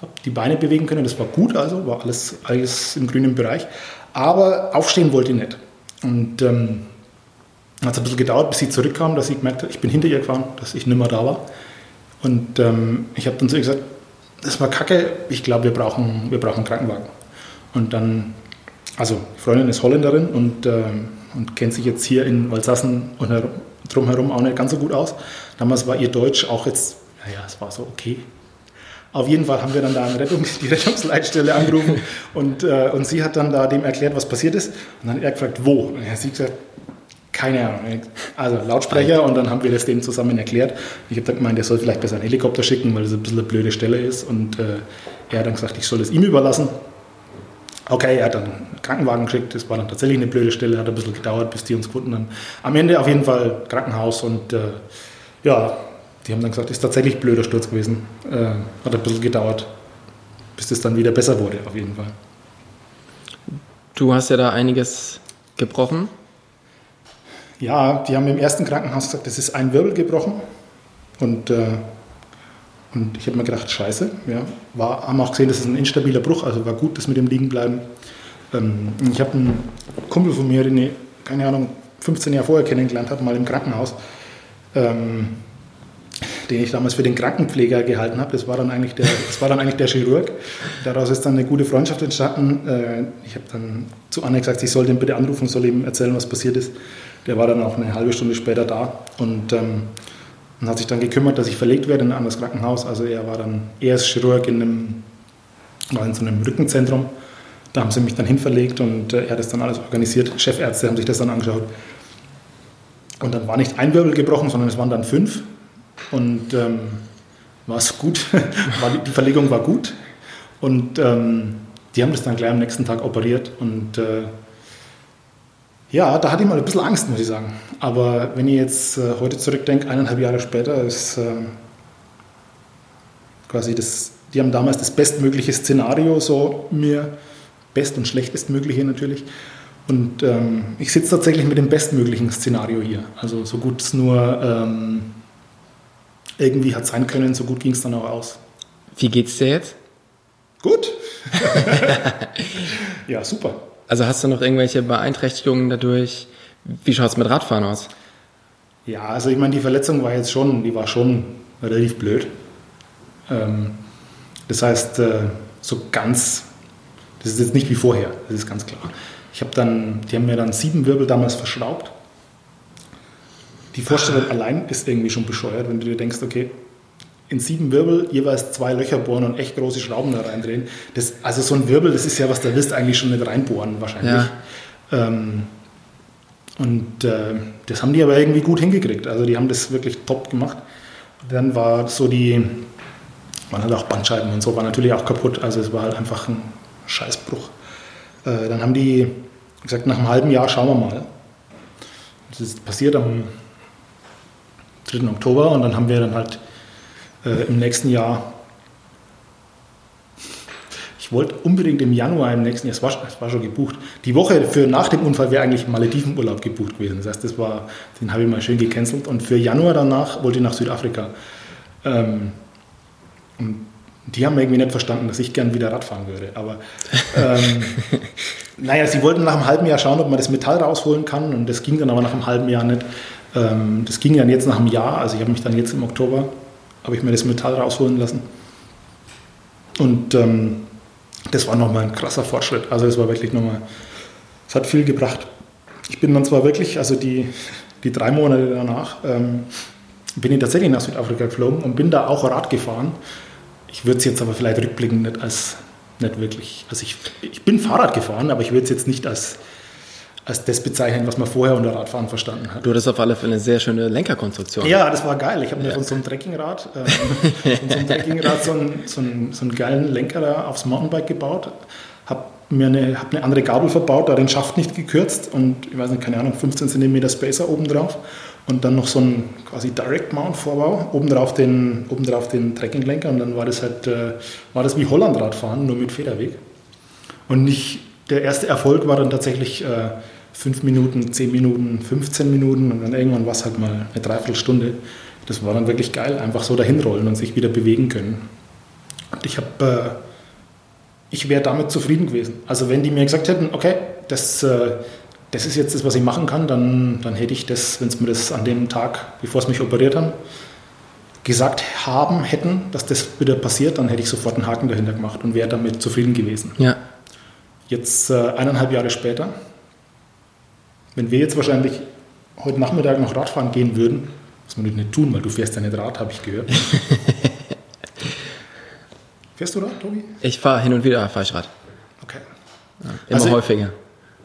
hab die Beine bewegen können. Das war gut, also war alles, alles im grünen Bereich. Aber aufstehen wollte ich nicht. Und ähm, hat es ein bisschen gedauert, bis sie zurückkam, dass sie gemerkt hat, ich bin hinter ihr gefahren, dass ich nicht mehr da war. Und ähm, ich habe dann zu ihr gesagt, das war kacke, ich glaube, wir brauchen, wir brauchen einen Krankenwagen. Und dann also Freundin ist Holländerin und, äh, und kennt sich jetzt hier in Walsassen und drumherum auch nicht ganz so gut aus. Damals war ihr Deutsch auch jetzt, naja, es war so okay. Auf jeden Fall haben wir dann da Rettungs-, die Rettungsleitstelle angerufen und, äh, und sie hat dann da dem erklärt, was passiert ist. Und dann hat er gefragt, wo? Und er hat sie gesagt, keine Ahnung. Also Lautsprecher und dann haben wir das dem zusammen erklärt. Ich habe dann gemeint, er soll vielleicht besser einen Helikopter schicken, weil das ein bisschen eine blöde Stelle ist. Und äh, er hat dann gesagt, ich soll es ihm überlassen. Okay, er hat dann einen Krankenwagen geschickt, das war dann tatsächlich eine blöde Stelle, hat ein bisschen gedauert, bis die uns gefunden haben. Am Ende auf jeden Fall Krankenhaus und äh, ja, die haben dann gesagt, ist tatsächlich ein blöder Sturz gewesen. Äh, hat ein bisschen gedauert, bis das dann wieder besser wurde, auf jeden Fall. Du hast ja da einiges gebrochen. Ja, die haben im ersten Krankenhaus gesagt, das ist ein Wirbel gebrochen. Und, äh, und ich habe mir gedacht, scheiße. Ja, war, haben auch gesehen, das ist ein instabiler Bruch, also war gut, das mit dem Liegenbleiben. Ähm, ich habe einen Kumpel von mir, den ich, keine Ahnung, 15 Jahre vorher kennengelernt habe, mal im Krankenhaus. Ähm, den ich damals für den Krankenpfleger gehalten habe. Das war dann eigentlich der, das war dann eigentlich der Chirurg. Daraus ist dann eine gute Freundschaft entstanden. Äh, ich habe dann zu Anne gesagt, ich soll den bitte anrufen, soll ihm erzählen, was passiert ist. Der war dann auch eine halbe Stunde später da und, ähm, und hat sich dann gekümmert, dass ich verlegt werde in ein anderes Krankenhaus. Also er war dann, er Chirurg in einem, war in so einem Rückenzentrum. Da haben sie mich dann hinverlegt und äh, er hat das dann alles organisiert. Chefärzte haben sich das dann angeschaut. Und dann war nicht ein Wirbel gebrochen, sondern es waren dann fünf. Und ähm, war es gut, die, Verlegung war gut. Und ähm, die haben das dann gleich am nächsten Tag operiert. Und äh, ja, da hatte ich mal ein bisschen Angst, muss ich sagen. Aber wenn ich jetzt äh, heute zurückdenke, eineinhalb Jahre später, ist äh, quasi das, die haben damals das bestmögliche Szenario so mir, best- und schlechtestmögliche natürlich. Und ähm, ich sitze tatsächlich mit dem bestmöglichen Szenario hier. Also so gut es nur ähm, irgendwie hat sein können, so gut ging es dann auch aus. Wie geht's dir jetzt? Gut. ja, super. Also hast du noch irgendwelche Beeinträchtigungen dadurch? Wie schaut es mit Radfahren aus? Ja, also ich meine, die Verletzung war jetzt schon, die war schon relativ blöd. Ähm, das heißt, äh, so ganz, das ist jetzt nicht wie vorher, das ist ganz klar. Ich habe dann, die haben mir dann sieben Wirbel damals verschraubt die Vorstellung allein ist irgendwie schon bescheuert, wenn du dir denkst, okay, in sieben Wirbel jeweils zwei Löcher bohren und echt große Schrauben da reindrehen. Das, also so ein Wirbel, das ist ja was, da wirst du eigentlich schon nicht reinbohren wahrscheinlich. Ja. Ähm, und äh, das haben die aber irgendwie gut hingekriegt. Also die haben das wirklich top gemacht. Dann war so die, man hat auch Bandscheiben und so, war natürlich auch kaputt. Also es war halt einfach ein Scheißbruch. Äh, dann haben die gesagt, nach einem halben Jahr schauen wir mal. Das ist passiert am 3. Oktober und dann haben wir dann halt äh, im nächsten Jahr, ich wollte unbedingt im Januar im nächsten Jahr, es war, es war schon gebucht, die Woche für nach dem Unfall wäre eigentlich Maledivenurlaub gebucht gewesen. Das heißt, das war, den habe ich mal schön gecancelt und für Januar danach wollte ich nach Südafrika. Ähm, und die haben irgendwie nicht verstanden, dass ich gern wieder Radfahren würde. Aber ähm, naja, sie wollten nach einem halben Jahr schauen, ob man das Metall rausholen kann. Und das ging dann aber nach einem halben Jahr nicht. Ähm, das ging dann jetzt nach einem Jahr, also ich habe mich dann jetzt im Oktober, habe ich mir das Metall rausholen lassen. Und ähm, das war nochmal ein krasser Fortschritt. Also es war wirklich nochmal, es hat viel gebracht. Ich bin dann zwar wirklich, also die, die drei Monate danach, ähm, bin ich tatsächlich nach Südafrika geflogen und bin da auch Rad gefahren. Ich würde es jetzt aber vielleicht rückblickend nicht als, nicht wirklich, also ich, ich bin Fahrrad gefahren, aber ich würde es jetzt nicht als als das bezeichnen, was man vorher unter Radfahren verstanden hat. Du hattest auf alle Fälle eine sehr schöne Lenkerkonstruktion. Ja, das war geil. Ich habe mir ja. von so einem Trekkingrad, äh, von so einem Trekkingrad so, einen, so, einen, so einen geilen Lenker da aufs Mountainbike gebaut, habe mir eine, hab eine andere Gabel verbaut, da den Schaft nicht gekürzt und ich weiß nicht, keine Ahnung, 15 cm Spacer oben drauf und dann noch so ein quasi Direct Mount Vorbau, obendrauf den, obendrauf den Trekkinglenker und dann war das halt, äh, war das wie Hollandradfahren, nur mit Federweg. Und nicht, der erste Erfolg war dann tatsächlich äh, 5 Minuten, 10 Minuten, 15 Minuten und dann irgendwann war es halt mal eine Dreiviertelstunde. Das war dann wirklich geil, einfach so dahinrollen und sich wieder bewegen können. Und ich habe, äh, ich wäre damit zufrieden gewesen. Also wenn die mir gesagt hätten, okay, das, äh, das ist jetzt das, was ich machen kann, dann, dann hätte ich das, wenn es mir das an dem Tag, bevor es mich operiert haben, gesagt haben hätten, dass das wieder passiert, dann hätte ich sofort einen Haken dahinter gemacht und wäre damit zufrieden gewesen. Ja. Jetzt äh, eineinhalb Jahre später wenn wir jetzt wahrscheinlich heute Nachmittag noch Radfahren gehen würden, was wir nicht tun, weil du fährst ja nicht Rad, habe ich gehört. fährst du Rad, Tobi? Ich fahre hin und wieder fahre ich Rad. Okay. Ja, immer also, häufiger.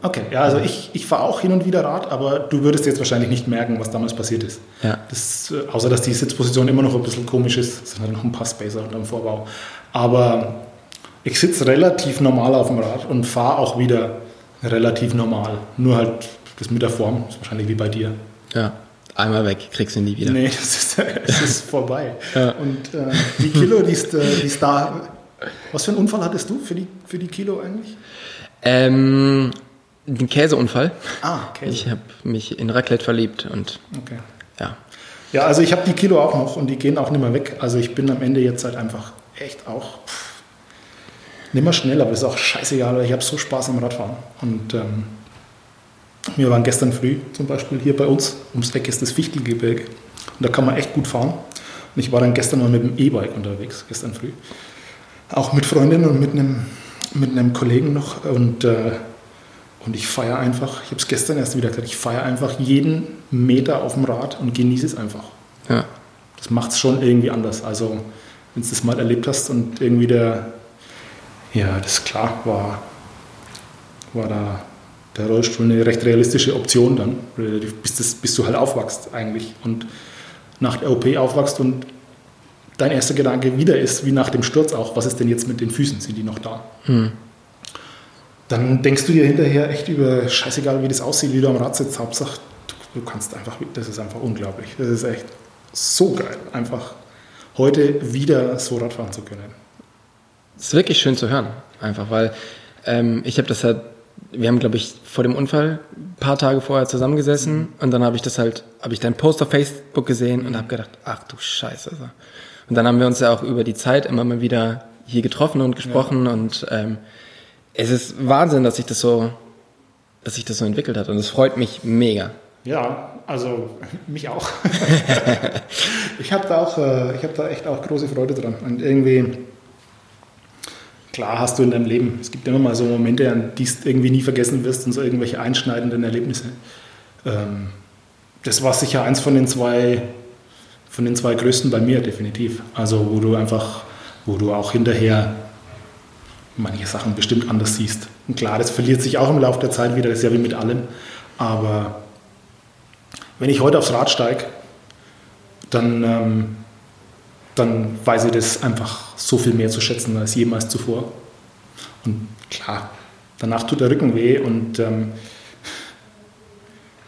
Okay, ja, also ich, ich fahre auch hin und wieder Rad, aber du würdest jetzt wahrscheinlich nicht merken, was damals passiert ist. Ja. Das, äh, außer, dass die Sitzposition immer noch ein bisschen komisch ist. Es sind halt noch ein paar Spacer unterm Vorbau. Aber ich sitze relativ normal auf dem Rad und fahre auch wieder relativ normal. Nur halt das mit der Form ist wahrscheinlich wie bei dir. Ja, einmal weg, kriegst du nie wieder. Nee, das ist, das ist vorbei. Ja. Und äh, die Kilo, die ist, äh, die ist da. Was für einen Unfall hattest du für die, für die Kilo eigentlich? Ähm, Den Käseunfall. Ah, Käse. Ich habe mich in Raclette verliebt und Okay. ja. Ja, also ich habe die Kilo auch noch und die gehen auch nicht mehr weg. Also ich bin am Ende jetzt halt einfach echt auch pff, nicht mehr schnell, aber ist auch scheißegal, weil ich habe so Spaß am Radfahren. Und ähm, wir waren gestern früh zum Beispiel hier bei uns, ums Eck ist das Fichtelgebirge und da kann man echt gut fahren. Und ich war dann gestern mal mit dem E-Bike unterwegs, gestern früh. Auch mit Freundinnen und mit einem, mit einem Kollegen noch und äh, und ich feiere einfach, ich habe es gestern erst wieder gesagt, ich feiere einfach jeden Meter auf dem Rad und genieße es einfach. ja. Das macht es schon irgendwie anders. Also, wenn du das mal erlebt hast und irgendwie der, ja, das klar, war, war da der Rollstuhl eine recht realistische Option dann, bis, das, bis du halt aufwachst eigentlich und nach der OP aufwachst und dein erster Gedanke wieder ist, wie nach dem Sturz auch, was ist denn jetzt mit den Füßen, sind die noch da? Dann denkst du dir hinterher echt über, scheißegal wie das aussieht, wie du am Rad sitzt, Hauptsache du, du kannst einfach, das ist einfach unglaublich. Das ist echt so geil, einfach heute wieder so Radfahren zu können. Es ist wirklich schön zu hören, einfach, weil ähm, ich habe das halt, wir haben, glaube ich, vor dem Unfall ein paar Tage vorher zusammengesessen und dann habe ich das halt, habe ich deinen Post auf Facebook gesehen und habe gedacht, ach du Scheiße. Und dann haben wir uns ja auch über die Zeit immer mal wieder hier getroffen und gesprochen und ähm, es ist Wahnsinn, dass sich das so, dass sich das so entwickelt hat und es freut mich mega. Ja, also mich auch. ich habe da auch, äh, ich habe da echt auch große Freude dran. Und irgendwie, klar hast du in deinem Leben, es gibt immer mal so Momente, an die du irgendwie nie vergessen wirst und so irgendwelche einschneidenden Erlebnisse. Ähm, das war sicher eins von den zwei, von den zwei größten bei mir definitiv. Also wo du einfach, wo du auch hinterher manche Sachen bestimmt anders siehst. Und klar, das verliert sich auch im Laufe der Zeit wieder, das ist ja wie mit allem. Aber wenn ich heute aufs Rad steige, dann, ähm, dann weiß ich das einfach so viel mehr zu schätzen als jemals zuvor. Und klar, danach tut der Rücken weh und ähm,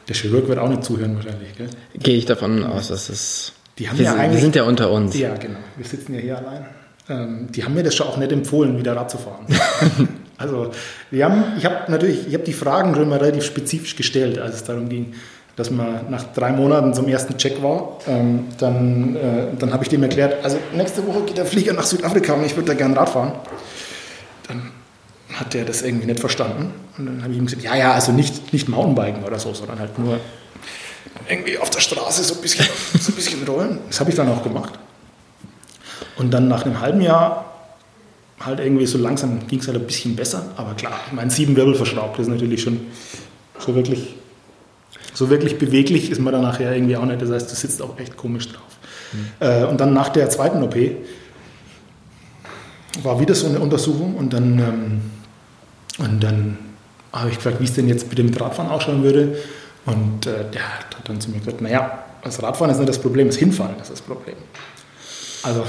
der Chirurg wird auch nicht zuhören wahrscheinlich. Gell? Gehe ich davon aus, dass es. Die haben wir, ja sind, wir sind ja unter uns. Ja, genau. Wir sitzen ja hier allein. Ähm, die haben mir das schon auch nicht empfohlen, wieder Rad zu fahren. also, wir haben, ich habe natürlich, ich habe die Fragen schon mal relativ spezifisch gestellt, als es darum ging, dass man nach drei Monaten zum ersten Check war. Ähm, dann äh, dann habe ich dem erklärt, also nächste Woche geht der Flieger nach Südafrika und ich würde da gerne Rad fahren. Dann hat der das irgendwie nicht verstanden. Und dann habe ich ihm gesagt, ja, ja, also nicht, nicht Mountainbiken oder so, sondern halt nur irgendwie auf der Straße so ein bisschen, so ein bisschen rollen. Das habe ich dann auch gemacht. Und dann nach einem halben Jahr halt irgendwie so langsam ging es halt ein bisschen besser. Aber klar, ich meine, sieben Wirbel verschraubt ist natürlich schon so wirklich, so wirklich beweglich ist man dann nachher irgendwie auch nicht. Das heißt, du sitzt auch echt komisch drauf. Äh, und dann nach der zweiten OP war wieder so eine Untersuchung und dann, ähm, und dann habe ich gefragt, wie es denn jetzt bitte mit Radfahren ausschauen würde. Und äh, der hat dann zu mir gesagt, naja, das Radfahren ist nicht das Problem, das Hinfahren ist das Problem. Also,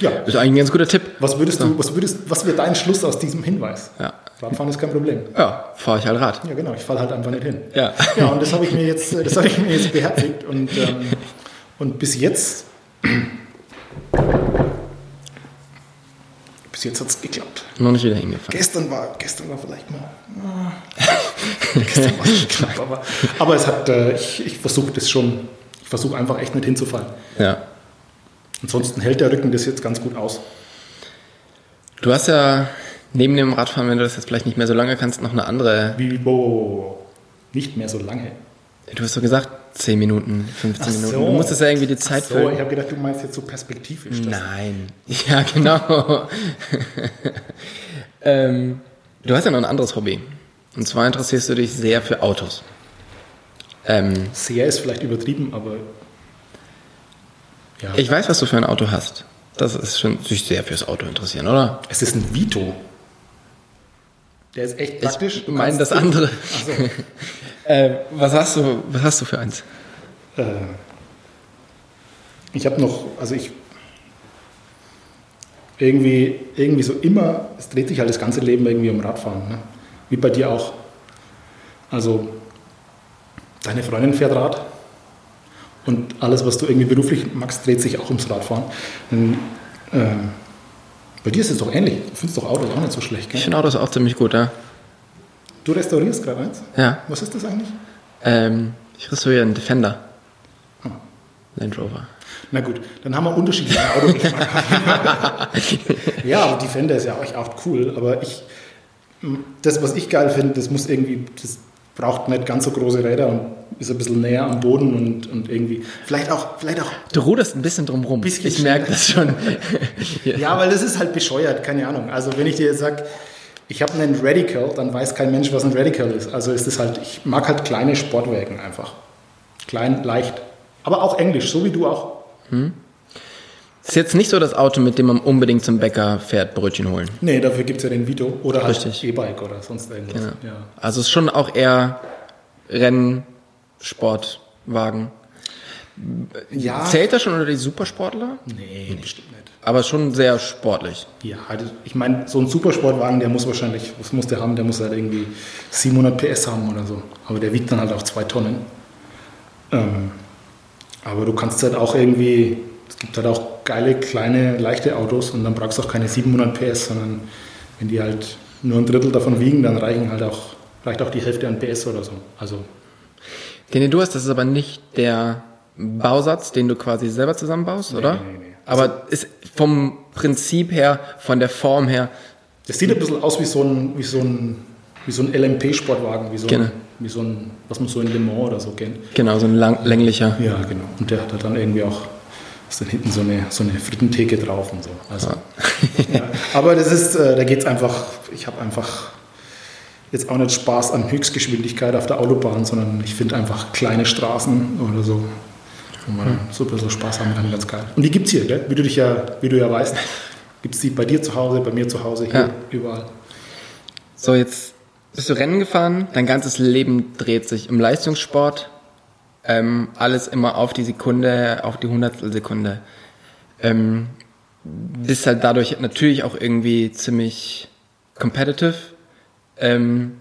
ja, Das ist eigentlich ein ganz guter Tipp. was würdest du, was würdest, was wäre dein Schluss aus diesem Hinweis? Ja, Radfahren ist kein Problem. ja fahre ich halt Rad. Ja, genau, ich falle halt einfach nicht hin. Ja. Ja, und das habe ich mir jetzt, das habe ich mir jetzt beherzigt und, ähm, und bis jetzt, bis jetzt hat es geklappt. Noch nicht wieder hingefallen. Gestern war, gestern war vielleicht mal, ah, gestern war es knapp, aber, aber es hat, äh, ich, ich versuche das schon, ich versuche einfach echt nicht hinzufallen. Ja. Ansonsten hält der Rücken das jetzt ganz gut aus. Du hast ja neben dem Radfahren, wenn du das jetzt vielleicht nicht mehr so lange kannst, noch eine andere. Wie, wo, nicht mehr so lange. Du hast so gesagt, 10 Minuten, 15 Ach Minuten. so. Du musstest ja irgendwie die Zeit so, ich habe gedacht, du meinst jetzt so perspektivisch. das- Nein. Ja, genau. ähm, du hast ja noch ein anderes Hobby. Und zwar interessierst du dich sehr für Autos. Ähm, Sehr ist vielleicht übertrieben, aber ja. ich weiß, was du für ein Auto hast. Das ist schon sich sehr fürs Auto interessieren, oder? es ist ein Vito. Der ist echt praktisch. Ich Du meine das andere. Ach so. Äh, was hast du? Was hast du für eins? Äh, ich habe noch, also ich irgendwie, irgendwie so immer, es dreht sich halt das ganze Leben irgendwie um Radfahren, ne? wie bei dir auch. Also deine Freundin fährt Rad und alles, was du irgendwie beruflich magst, dreht sich auch ums Radfahren. Und, ähm, bei dir ist es doch ähnlich. Du findest doch Autos auch nicht so schlecht, Ich gell? finde Autos auch ziemlich gut, ja. Du restaurierst gerade eins? Ja. Was ist das eigentlich? Ähm, ich restauriere einen Defender. Ah. Land Rover. Na gut, dann haben wir unterschiedliche Autogeschmack. ja, aber Defender ist ja auch echt cool. Aber ich, das, was ich geil finde, das muss irgendwie, das braucht nicht ganz so große Räder und ist ein bisschen näher am Boden und, und irgendwie, vielleicht auch, vielleicht auch, Du ruderst ein bisschen drum rum. Bisschen ich merke das schon. ja, weil das ist halt bescheuert, keine Ahnung. Also wenn ich dir jetzt sage, ich habe einen Radical, dann weiß kein Mensch, was ein Radical ist. Also ist es halt, ich mag halt kleine Sportwagen einfach. Klein, leicht. Aber auch Englisch, so wie du auch. Ist jetzt nicht so das Auto, mit dem man unbedingt zum Bäcker fährt, Brötchen holen. Nee, dafür gibt es ja den Vito oder halt. E-Bike oder sonst irgendwas. Ja. Ja. Also es ist schon auch eher Rennen, Sportwagen. Ja. Zählt das schon unter die Supersportler? Nee, bestimmt nicht. Aber schon sehr sportlich. Ja, das- ich meine, so ein Supersportwagen, der muss wahrscheinlich, was muss der haben? Der muss halt irgendwie 700 PS haben oder so. Aber der wiegt dann halt auch zwei Tonnen. Ähm, aber du kannst halt auch irgendwie, es gibt halt auch geile, kleine, leichte Autos und dann brauchst du auch keine 700 PS, sondern wenn die halt nur ein Drittel davon wiegen, dann reichen halt auch, reicht auch die Hälfte an PS oder so. Also, Den, den du hast, das ist aber nicht der Bausatz, den du quasi selber zusammenbaust, oder? nee, nee. Aber ist vom Prinzip her, von der Form her, das sieht ein bisschen aus wie so ein, wie so ein, wie so ein LMP-Sportwagen, wie, so Genau. ein, wie so ein, was man so in Le Mans oder so kennt. genau, so ein lang, länglicher. Ja, genau. Und der hat halt dann irgendwie auch, ist dann hinten so eine, so eine Frittentheke drauf und so. Also, ja. Aber das ist, äh, da geht es einfach, ich habe einfach jetzt auch nicht Spaß an Höchstgeschwindigkeit auf der Autobahn, sondern ich finde einfach kleine Straßen oder so, wo man dann so ein bisschen Spaß haben kann, ganz geil. Und die gibt es hier, gell? Wie, du dich ja, wie du ja weißt, gibt es die bei dir zu Hause, bei mir zu Hause, hier, Ja. überall. So, jetzt bist du Rennen gefahren, dein ganzes Leben dreht sich im Leistungssport. Ähm, alles immer auf die Sekunde, auf die Hundertstelsekunde. Ähm, bist halt dadurch natürlich auch irgendwie ziemlich competitive. Ähm,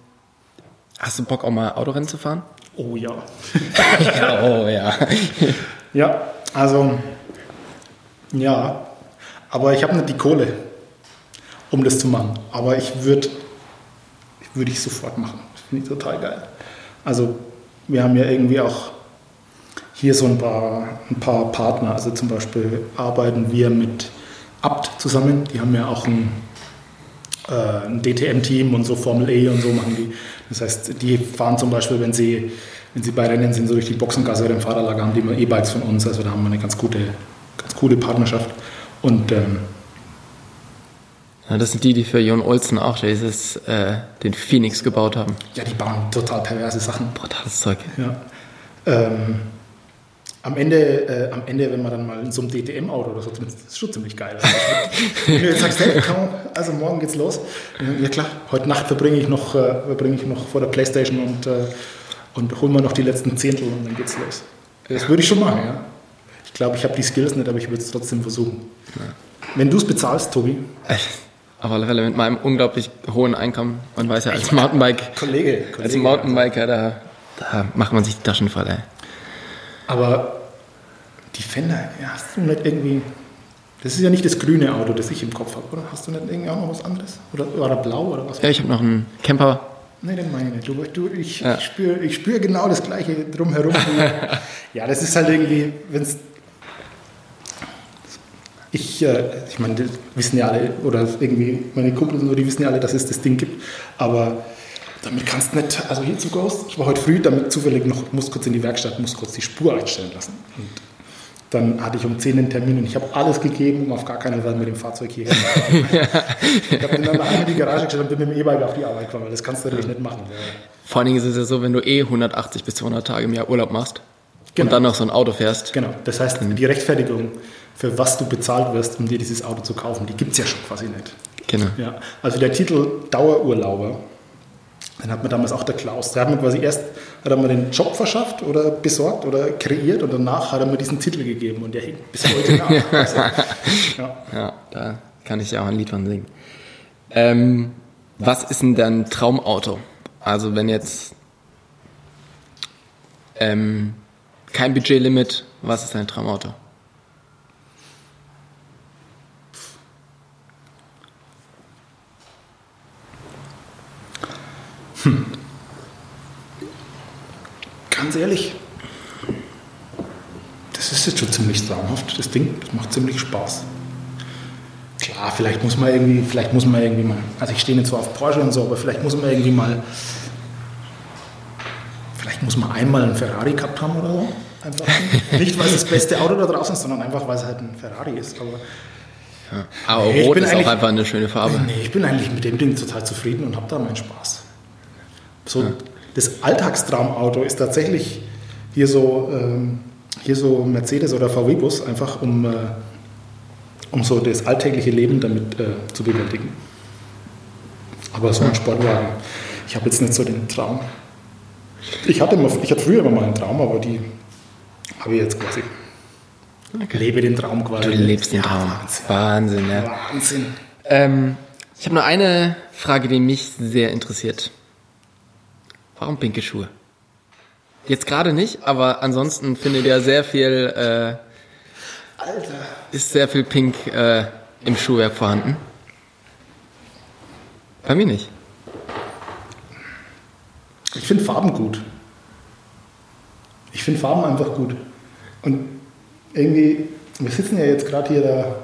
hast du Bock auch mal Autorennen zu fahren? Oh ja. ja, oh ja. Ja, also ja, aber ich habe nicht die Kohle, um das zu machen. Aber ich würde würde ich sofort machen. Das finde ich total geil. Also wir haben ja irgendwie auch hier so ein paar, ein paar Partner. Also zum Beispiel arbeiten wir mit Abt zusammen. Die haben ja auch ein, äh, ein DTM-Team und so Formel E und so machen die. Das heißt, die fahren zum Beispiel, wenn sie, wenn sie bei Rennen sind, so durch die Boxengasse oder im Fahrerlager, haben die immer E-Bikes von uns. Also da haben wir eine ganz gute, ganz coole Partnerschaft. Und ähm, Ja, Das sind die, die für Jon Olsen auch dieses, äh, den Phoenix gebaut haben. ja, die bauen total perverse Sachen. Brutales Zeug. Ja. Ähm, am, Ende, äh, am Ende, wenn man dann mal in so einem DTM-Auto oder so, das ist schon ziemlich geil. Also, wenn du jetzt sagst, hey, komm, also morgen geht's los. Ja klar, heute Nacht verbringe ich noch, äh, verbringe ich noch vor der Playstation und, äh, und hol mal noch die letzten Zehntel und dann geht's los. Das würde ich schon machen, ja. Ich glaube, ich habe die Skills nicht, aber ich würde es trotzdem versuchen. Wenn du es bezahlst, Tobi, Auf alle Fälle mit meinem unglaublich hohen Einkommen. Man weiß ja, als Mountainbike, Kollege, als Kollege Mountainbiker, da, da macht man sich die Taschen voll, ey. Aber die Fender, hast du nicht irgendwie. Das ist ja nicht das grüne Auto, das ich im Kopf habe, oder? Hast du nicht irgendwie auch noch was anderes? Oder, oder blau oder was? Ja, ich habe noch einen Camper. Nee, den meine ich nicht. Du, du, ich Ja. spüre ich spür genau das Gleiche drumherum. ja, das ist halt irgendwie, wenn es. Ich, äh, ich meine, das wissen ja alle, oder irgendwie meine Kumpels und so, die wissen ja alle, dass es das Ding gibt. Aber damit kannst du nicht, also hier zu Ghost, ich war heute früh damit zufällig noch, muss kurz in die Werkstatt, muss kurz die Spur einstellen lassen. Und dann hatte ich um 10 den Termin und ich habe alles gegeben, um auf gar keinen Fall mit dem Fahrzeug hierher zu fahren. Ich habe dann einmal in die Garage gestellt und bin mit dem E-Bike auf die Arbeit gekommen, weil das kannst du natürlich nicht machen. Vor allen Dingen ist es ja so, wenn du eh 180 bis 200 Tage im Jahr Urlaub machst Genau. und dann noch so ein Auto fährst. Genau, das heißt, die Rechtfertigung, für was du bezahlt wirst, um dir dieses Auto zu kaufen, die gibt es ja schon quasi nicht. Genau. Ja, also der Titel Dauerurlauber, den hat mir damals auch der Klaus. Der hat mir quasi erst hat er mir den Job verschafft oder besorgt oder kreiert und danach hat er mir diesen Titel gegeben und der hängt bis heute nach. Also, ja. Ja, da kann ich ja auch ein Lied von singen. Ähm, was ist denn dein Traumauto? Also wenn jetzt ähm, kein Budgetlimit, was ist dein Traumauto? Ganz ehrlich, das ist jetzt schon ziemlich traumhaft, das Ding. Das macht ziemlich Spaß. Klar, vielleicht muss man irgendwie, vielleicht muss man irgendwie mal, also ich stehe nicht so auf Porsche und so, aber vielleicht muss man irgendwie mal, vielleicht muss man einmal einen Ferrari gehabt haben oder so. Einfach nicht, weil es das beste Auto da draußen ist, sondern einfach, weil es halt ein Ferrari ist. Aber, Ja. Aber Nee, ich Rot bin ist auch eigentlich- einfach eine schöne Farbe. nee, ich bin eigentlich mit dem Ding total zufrieden und habe da meinen Spaß. So, Das Alltagstraumauto ist tatsächlich hier so, ähm, hier so Mercedes oder VW-Bus, einfach um, äh, um so das alltägliche Leben damit äh, zu bewältigen. Aber so ein Sportwagen, ich habe jetzt nicht so den Traum. Ich hatte, immer, ich hatte früher immer mal einen Traum, aber die habe ich jetzt quasi. Lebe den Traum quasi. Du lebst den Ja, Traum. Wahnsinn. Wahnsinn, ja. Wahnsinn. Ähm, ich habe nur eine Frage, die mich sehr interessiert. Warum pinke Schuhe? Jetzt gerade nicht, aber ansonsten findet ja sehr viel, äh, Alter. ist sehr viel Pink äh, im Schuhwerk vorhanden. Bei mir nicht. Ich finde Farben gut. Ich finde Farben einfach gut. Und irgendwie, wir sitzen ja jetzt gerade hier da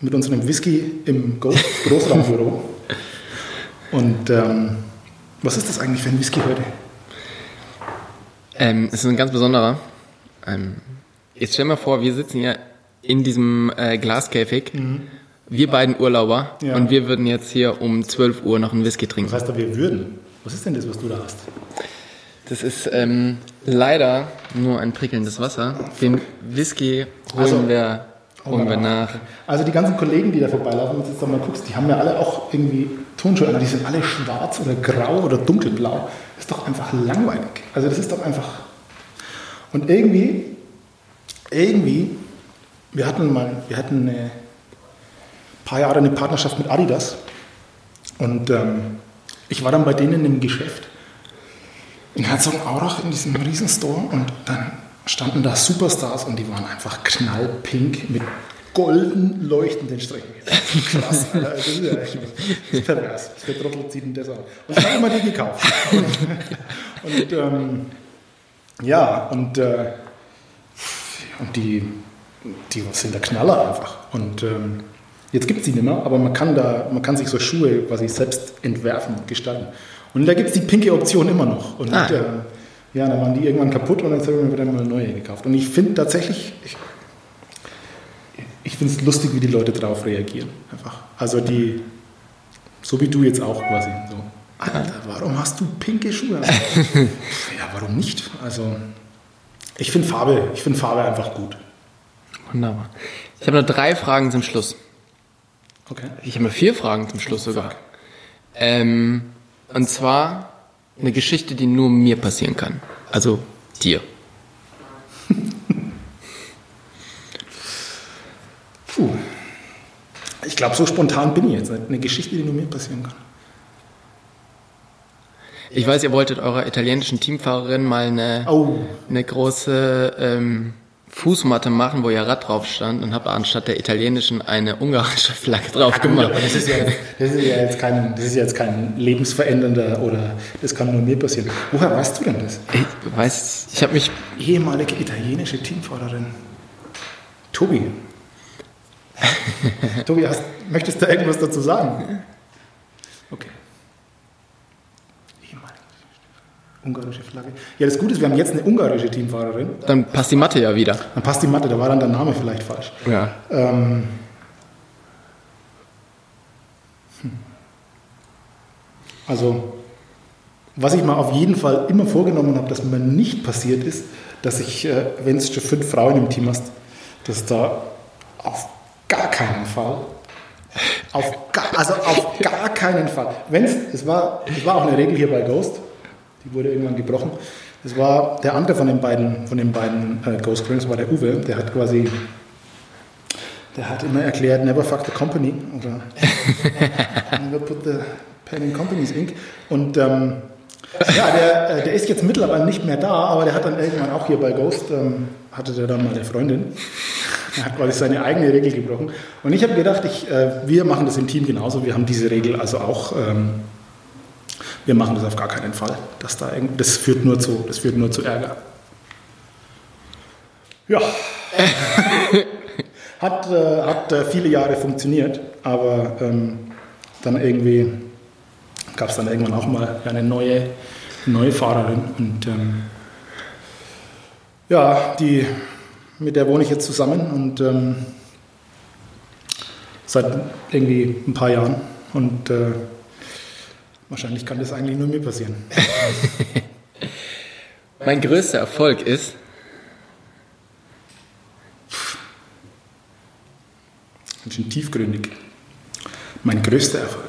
mit unserem Whisky im Großraumbüro. Und ähm, was ist das eigentlich für ein Whisky heute? Ähm, es ist ein ganz besonderer. Ähm, jetzt stell mal vor, wir sitzen ja in diesem äh, Glaskäfig. Wir beiden Urlauber. Ja. Und wir würden jetzt hier um 12 Uhr noch einen Whisky Was trinken. heißt da, wir würden? Was ist denn das, was du da hast? Das ist ähm, leider nur ein prickelndes Wasser. Den Whisky holen Also, wir, holen wir nach. Also die ganzen Kollegen, die da vorbeilaufen, wenn du jetzt mal guckst, die haben ja alle auch irgendwie Turnschuhe an. Die sind alle schwarz oder grau oder dunkelblau. Das ist doch einfach langweilig. Also das ist doch einfach... Und irgendwie, irgendwie, wir hatten mal, wir hatten eine paar Jahre eine Partnerschaft mit Adidas. Und ähm, ich war dann bei denen im Geschäft in Herzogenaurach in diesem Riesenstore und dann standen da Superstars und die waren einfach knallpink mit golden leuchtenden Strichen. Krass, Alter. Das ist ja echt das ist pervers. Für Trottel zieht denn das an. Und ich habe immer die gekauft. Und, und ähm, ja, und, äh, und die, die sind der Knaller einfach. Und ähm, jetzt gibt es die nicht mehr, aber man kann, da, man kann sich so Schuhe quasi selbst entwerfen und gestalten. Und da gibt es die pinke Option immer noch. Und Ah. äh, ja, dann waren die irgendwann kaputt und dann habe ich mir wieder mal neue gekauft. Und ich finde tatsächlich, ich, ich finde es lustig, wie die Leute darauf reagieren. Einfach. Also die, so wie du jetzt auch quasi. So. Alter, warum hast du pinke Schuhe? an?" ja, warum nicht? Also ich finde Farbe, ich finde Farbe einfach gut. Wunderbar. Ich habe nur drei Fragen zum Schluss. Okay. Ich habe nur vier Fragen zum Schluss sogar. Ähm, und zwar eine Geschichte, die nur mir passieren kann. Also dir. Puh. Ich glaube, so spontan bin ich jetzt. Eine Geschichte, die nur mir passieren kann. Ich weiß, ihr wolltet eurer italienischen Teamfahrerin mal eine, Oh, eine große ähm, Fußmatte machen, wo ihr Rad drauf stand und habt anstatt der italienischen eine ungarische Flagge drauf gemacht. aber das ist, ja, das, ist ja jetzt kein, das ist ja jetzt kein lebensverändernder oder das kann nur mir passieren. Woher weißt du denn das? Ich weiß, ich habe mich Ehemalige italienische Teamfahrerin. Tobi. Tobi, hast, möchtest du da irgendwas dazu sagen? Okay. Ungarische Flagge. Ja, das Gute ist, wir haben jetzt eine ungarische Teamfahrerin. Dann passt die Matte ja wieder. Dann passt die Mathe, da war dann der Name vielleicht falsch. Ja. Ähm, hm. Also, was ich mal auf jeden Fall immer vorgenommen habe, dass mir nicht passiert ist, dass ich, äh, wenn es schon fünf Frauen im Team hast, dass da auf gar keinen Fall, auf gar, also auf gar keinen Fall, wenn es, war, es war auch eine Regel hier bei Ghost, die wurde irgendwann gebrochen. Es war der andere von den beiden, von den beiden äh, Ghost Crews, war der Uwe, der hat quasi der hat immer erklärt, never fuck the company. Oder never put the pen in company's ink. Und ähm, ja, der, äh, der ist jetzt mittlerweile nicht mehr da, aber der hat dann irgendwann auch hier bei Ghost, ähm, hatte der dann mal eine Freundin. Er hat quasi seine eigene Regel gebrochen. Und ich habe gedacht, ich, äh, wir machen das im Team genauso. Wir haben diese Regel also auch, ähm, wir machen das auf gar keinen Fall. Das, da, das, führt, nur zu, das führt nur zu Ärger. Ja. hat äh, hat äh, viele Jahre funktioniert, aber ähm, dann irgendwie gab es dann irgendwann auch mal eine neue, neue Fahrerin und ähm, ja, die, mit der wohne ich jetzt zusammen und ähm, seit irgendwie ein paar Jahren und äh, wahrscheinlich kann das eigentlich nur mir passieren. mein größter Erfolg ist, Ganz schön tiefgründig. Mein größter Erfolg.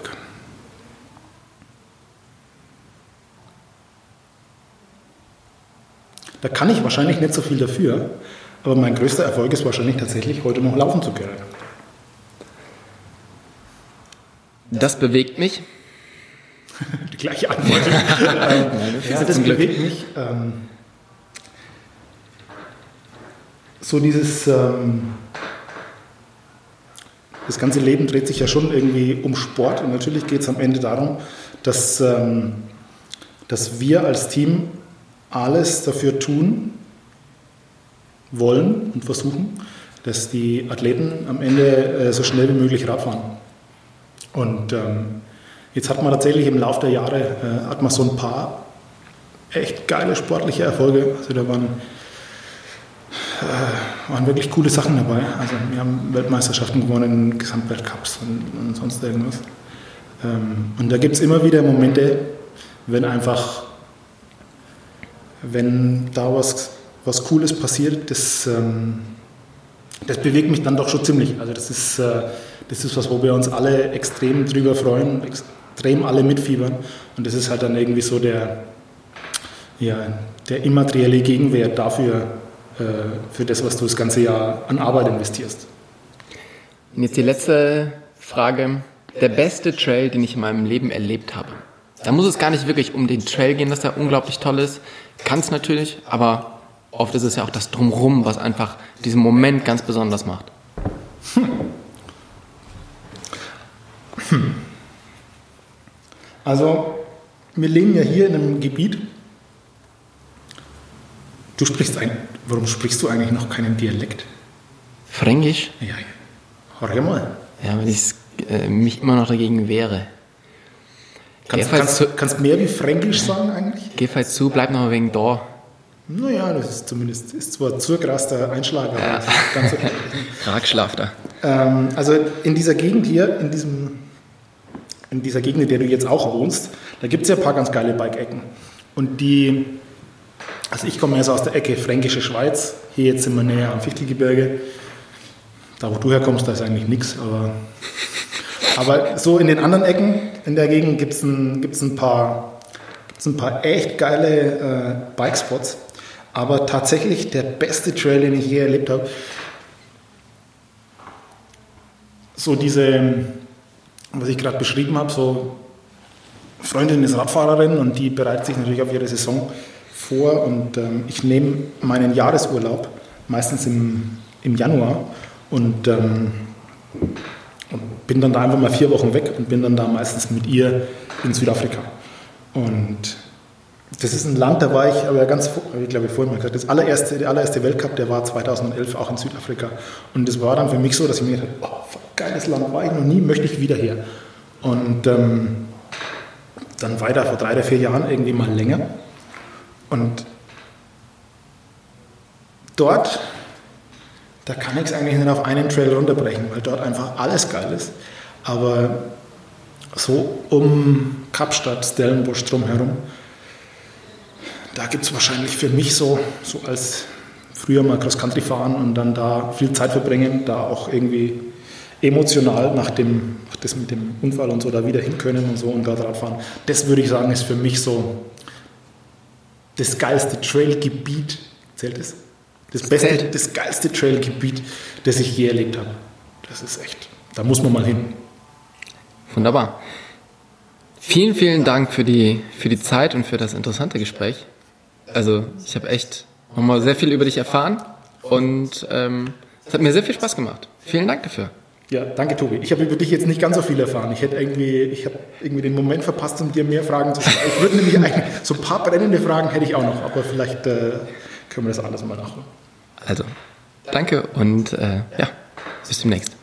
Da kann ich wahrscheinlich nicht so viel dafür, aber mein größter Erfolg ist wahrscheinlich tatsächlich heute noch laufen zu können. Das bewegt mich. Die gleiche Antwort. ähm, ja, das bewegt mich. Ähm, so dieses, ähm, das ganze Leben dreht sich ja schon irgendwie um Sport und natürlich geht es am Ende darum, dass, ähm, dass wir als Team alles dafür tun wollen und versuchen, dass die Athleten am Ende äh, so schnell wie möglich Radfahren. Und ähm, jetzt hat man tatsächlich im Laufe der Jahre äh, hat man so ein paar echt geile sportliche Erfolge. Also da waren, äh, waren wirklich coole Sachen dabei. Also wir haben Weltmeisterschaften gewonnen, Gesamtweltcups und, und sonst irgendwas. Ähm, und da gibt es immer wieder Momente, wenn einfach wenn da was, was Cooles passiert, das, ähm, das bewegt mich dann doch schon ziemlich. Also das ist, äh, das ist was, wo wir uns alle extrem drüber freuen, extrem alle mitfiebern. Und das ist halt dann irgendwie so der, ja, der immaterielle Gegenwert dafür, äh, für das, was du das ganze Jahr an Arbeit investierst. Und jetzt die letzte Frage. Der beste Trail, den ich in meinem Leben erlebt habe. Da muss es gar nicht wirklich um den Trail gehen, dass der unglaublich toll ist. Kann es natürlich, aber oft ist es ja auch das Drumrum, was einfach diesen Moment ganz besonders macht. Hm. Hm. Also, wir leben ja hier in einem Gebiet. Du sprichst ein. Warum sprichst du eigentlich noch keinen Dialekt? Fränkisch? Ja, hör mal. Ja, weil ich äh, mich immer noch dagegen wehre. Kannst, kannst, kannst mehr wie Fränkisch sagen eigentlich? Geh halt zu, bleib noch ein wenig da. Naja, das ist zumindest, ist zwar zu krass der Einschlag, aber ja. ganz okay. Ragschlaf da. Ähm, also in dieser Gegend hier, in, diesem, in dieser Gegend, in der du jetzt auch wohnst, da gibt es ja ein paar ganz geile Bike-Ecken. Und die, also ich komme jetzt aus der Ecke Fränkische Schweiz, hier jetzt sind wir näher am Fichtelgebirge. Da wo du herkommst, da ist eigentlich nichts, aber aber so in den anderen Ecken in der Gegend gibt es ein, gibt's ein, paar, ein paar echt geile äh, Bikespots. Aber tatsächlich der beste Trail, den ich je erlebt habe, so diese, was ich gerade beschrieben habe, so Freundin ist Radfahrerin und die bereitet sich natürlich auf ihre Saison vor und ähm, ich nehme meinen Jahresurlaub meistens im, im Januar und ähm, bin dann da einfach mal vier Wochen weg und bin dann da meistens mit ihr in Südafrika. Und das ist ein Land, da war ich aber ganz, ich glaube, vorhin mal gesagt, das allererste, der allererste Weltcup, der war 2011 auch in Südafrika. Und das war dann für mich so, dass ich mir gedacht habe, oh, geiles Land, war ich noch nie, möchte ich wieder her. Und ähm, dann weiter vor drei oder vier Jahren irgendwie mal länger. Und dort da kann ich es eigentlich nicht auf einen Trail runterbrechen, weil dort einfach alles geil ist. Aber so um Kapstadt, Stellenbosch drumherum, da gibt es wahrscheinlich für mich so, so als früher mal Cross-Country fahren und dann da viel Zeit verbringen, da auch irgendwie emotional nach dem, das mit dem Unfall und so da wieder hin können und so und dort Radfahren. Das würde ich sagen, ist für mich so das geilste Trailgebiet. Zählt es? Das beste, das geilste Trailgebiet, das ich je erlebt habe. Das ist echt, da muss man mal hin. Wunderbar. Vielen, vielen Dank für die, für die Zeit und für das interessante Gespräch. Also ich habe echt nochmal sehr viel über dich erfahren und ähm, es hat mir sehr viel Spaß gemacht. Vielen Dank dafür. Ja, danke Tobi. Ich habe über dich jetzt nicht ganz so viel erfahren. Ich hätte irgendwie, ich habe irgendwie den Moment verpasst, um dir mehr Fragen zu stellen. Ich würde nämlich eigentlich so ein paar brennende Fragen hätte ich auch noch, aber vielleicht äh, können wir das alles mal nachholen. Also, danke und äh, ja, bis demnächst.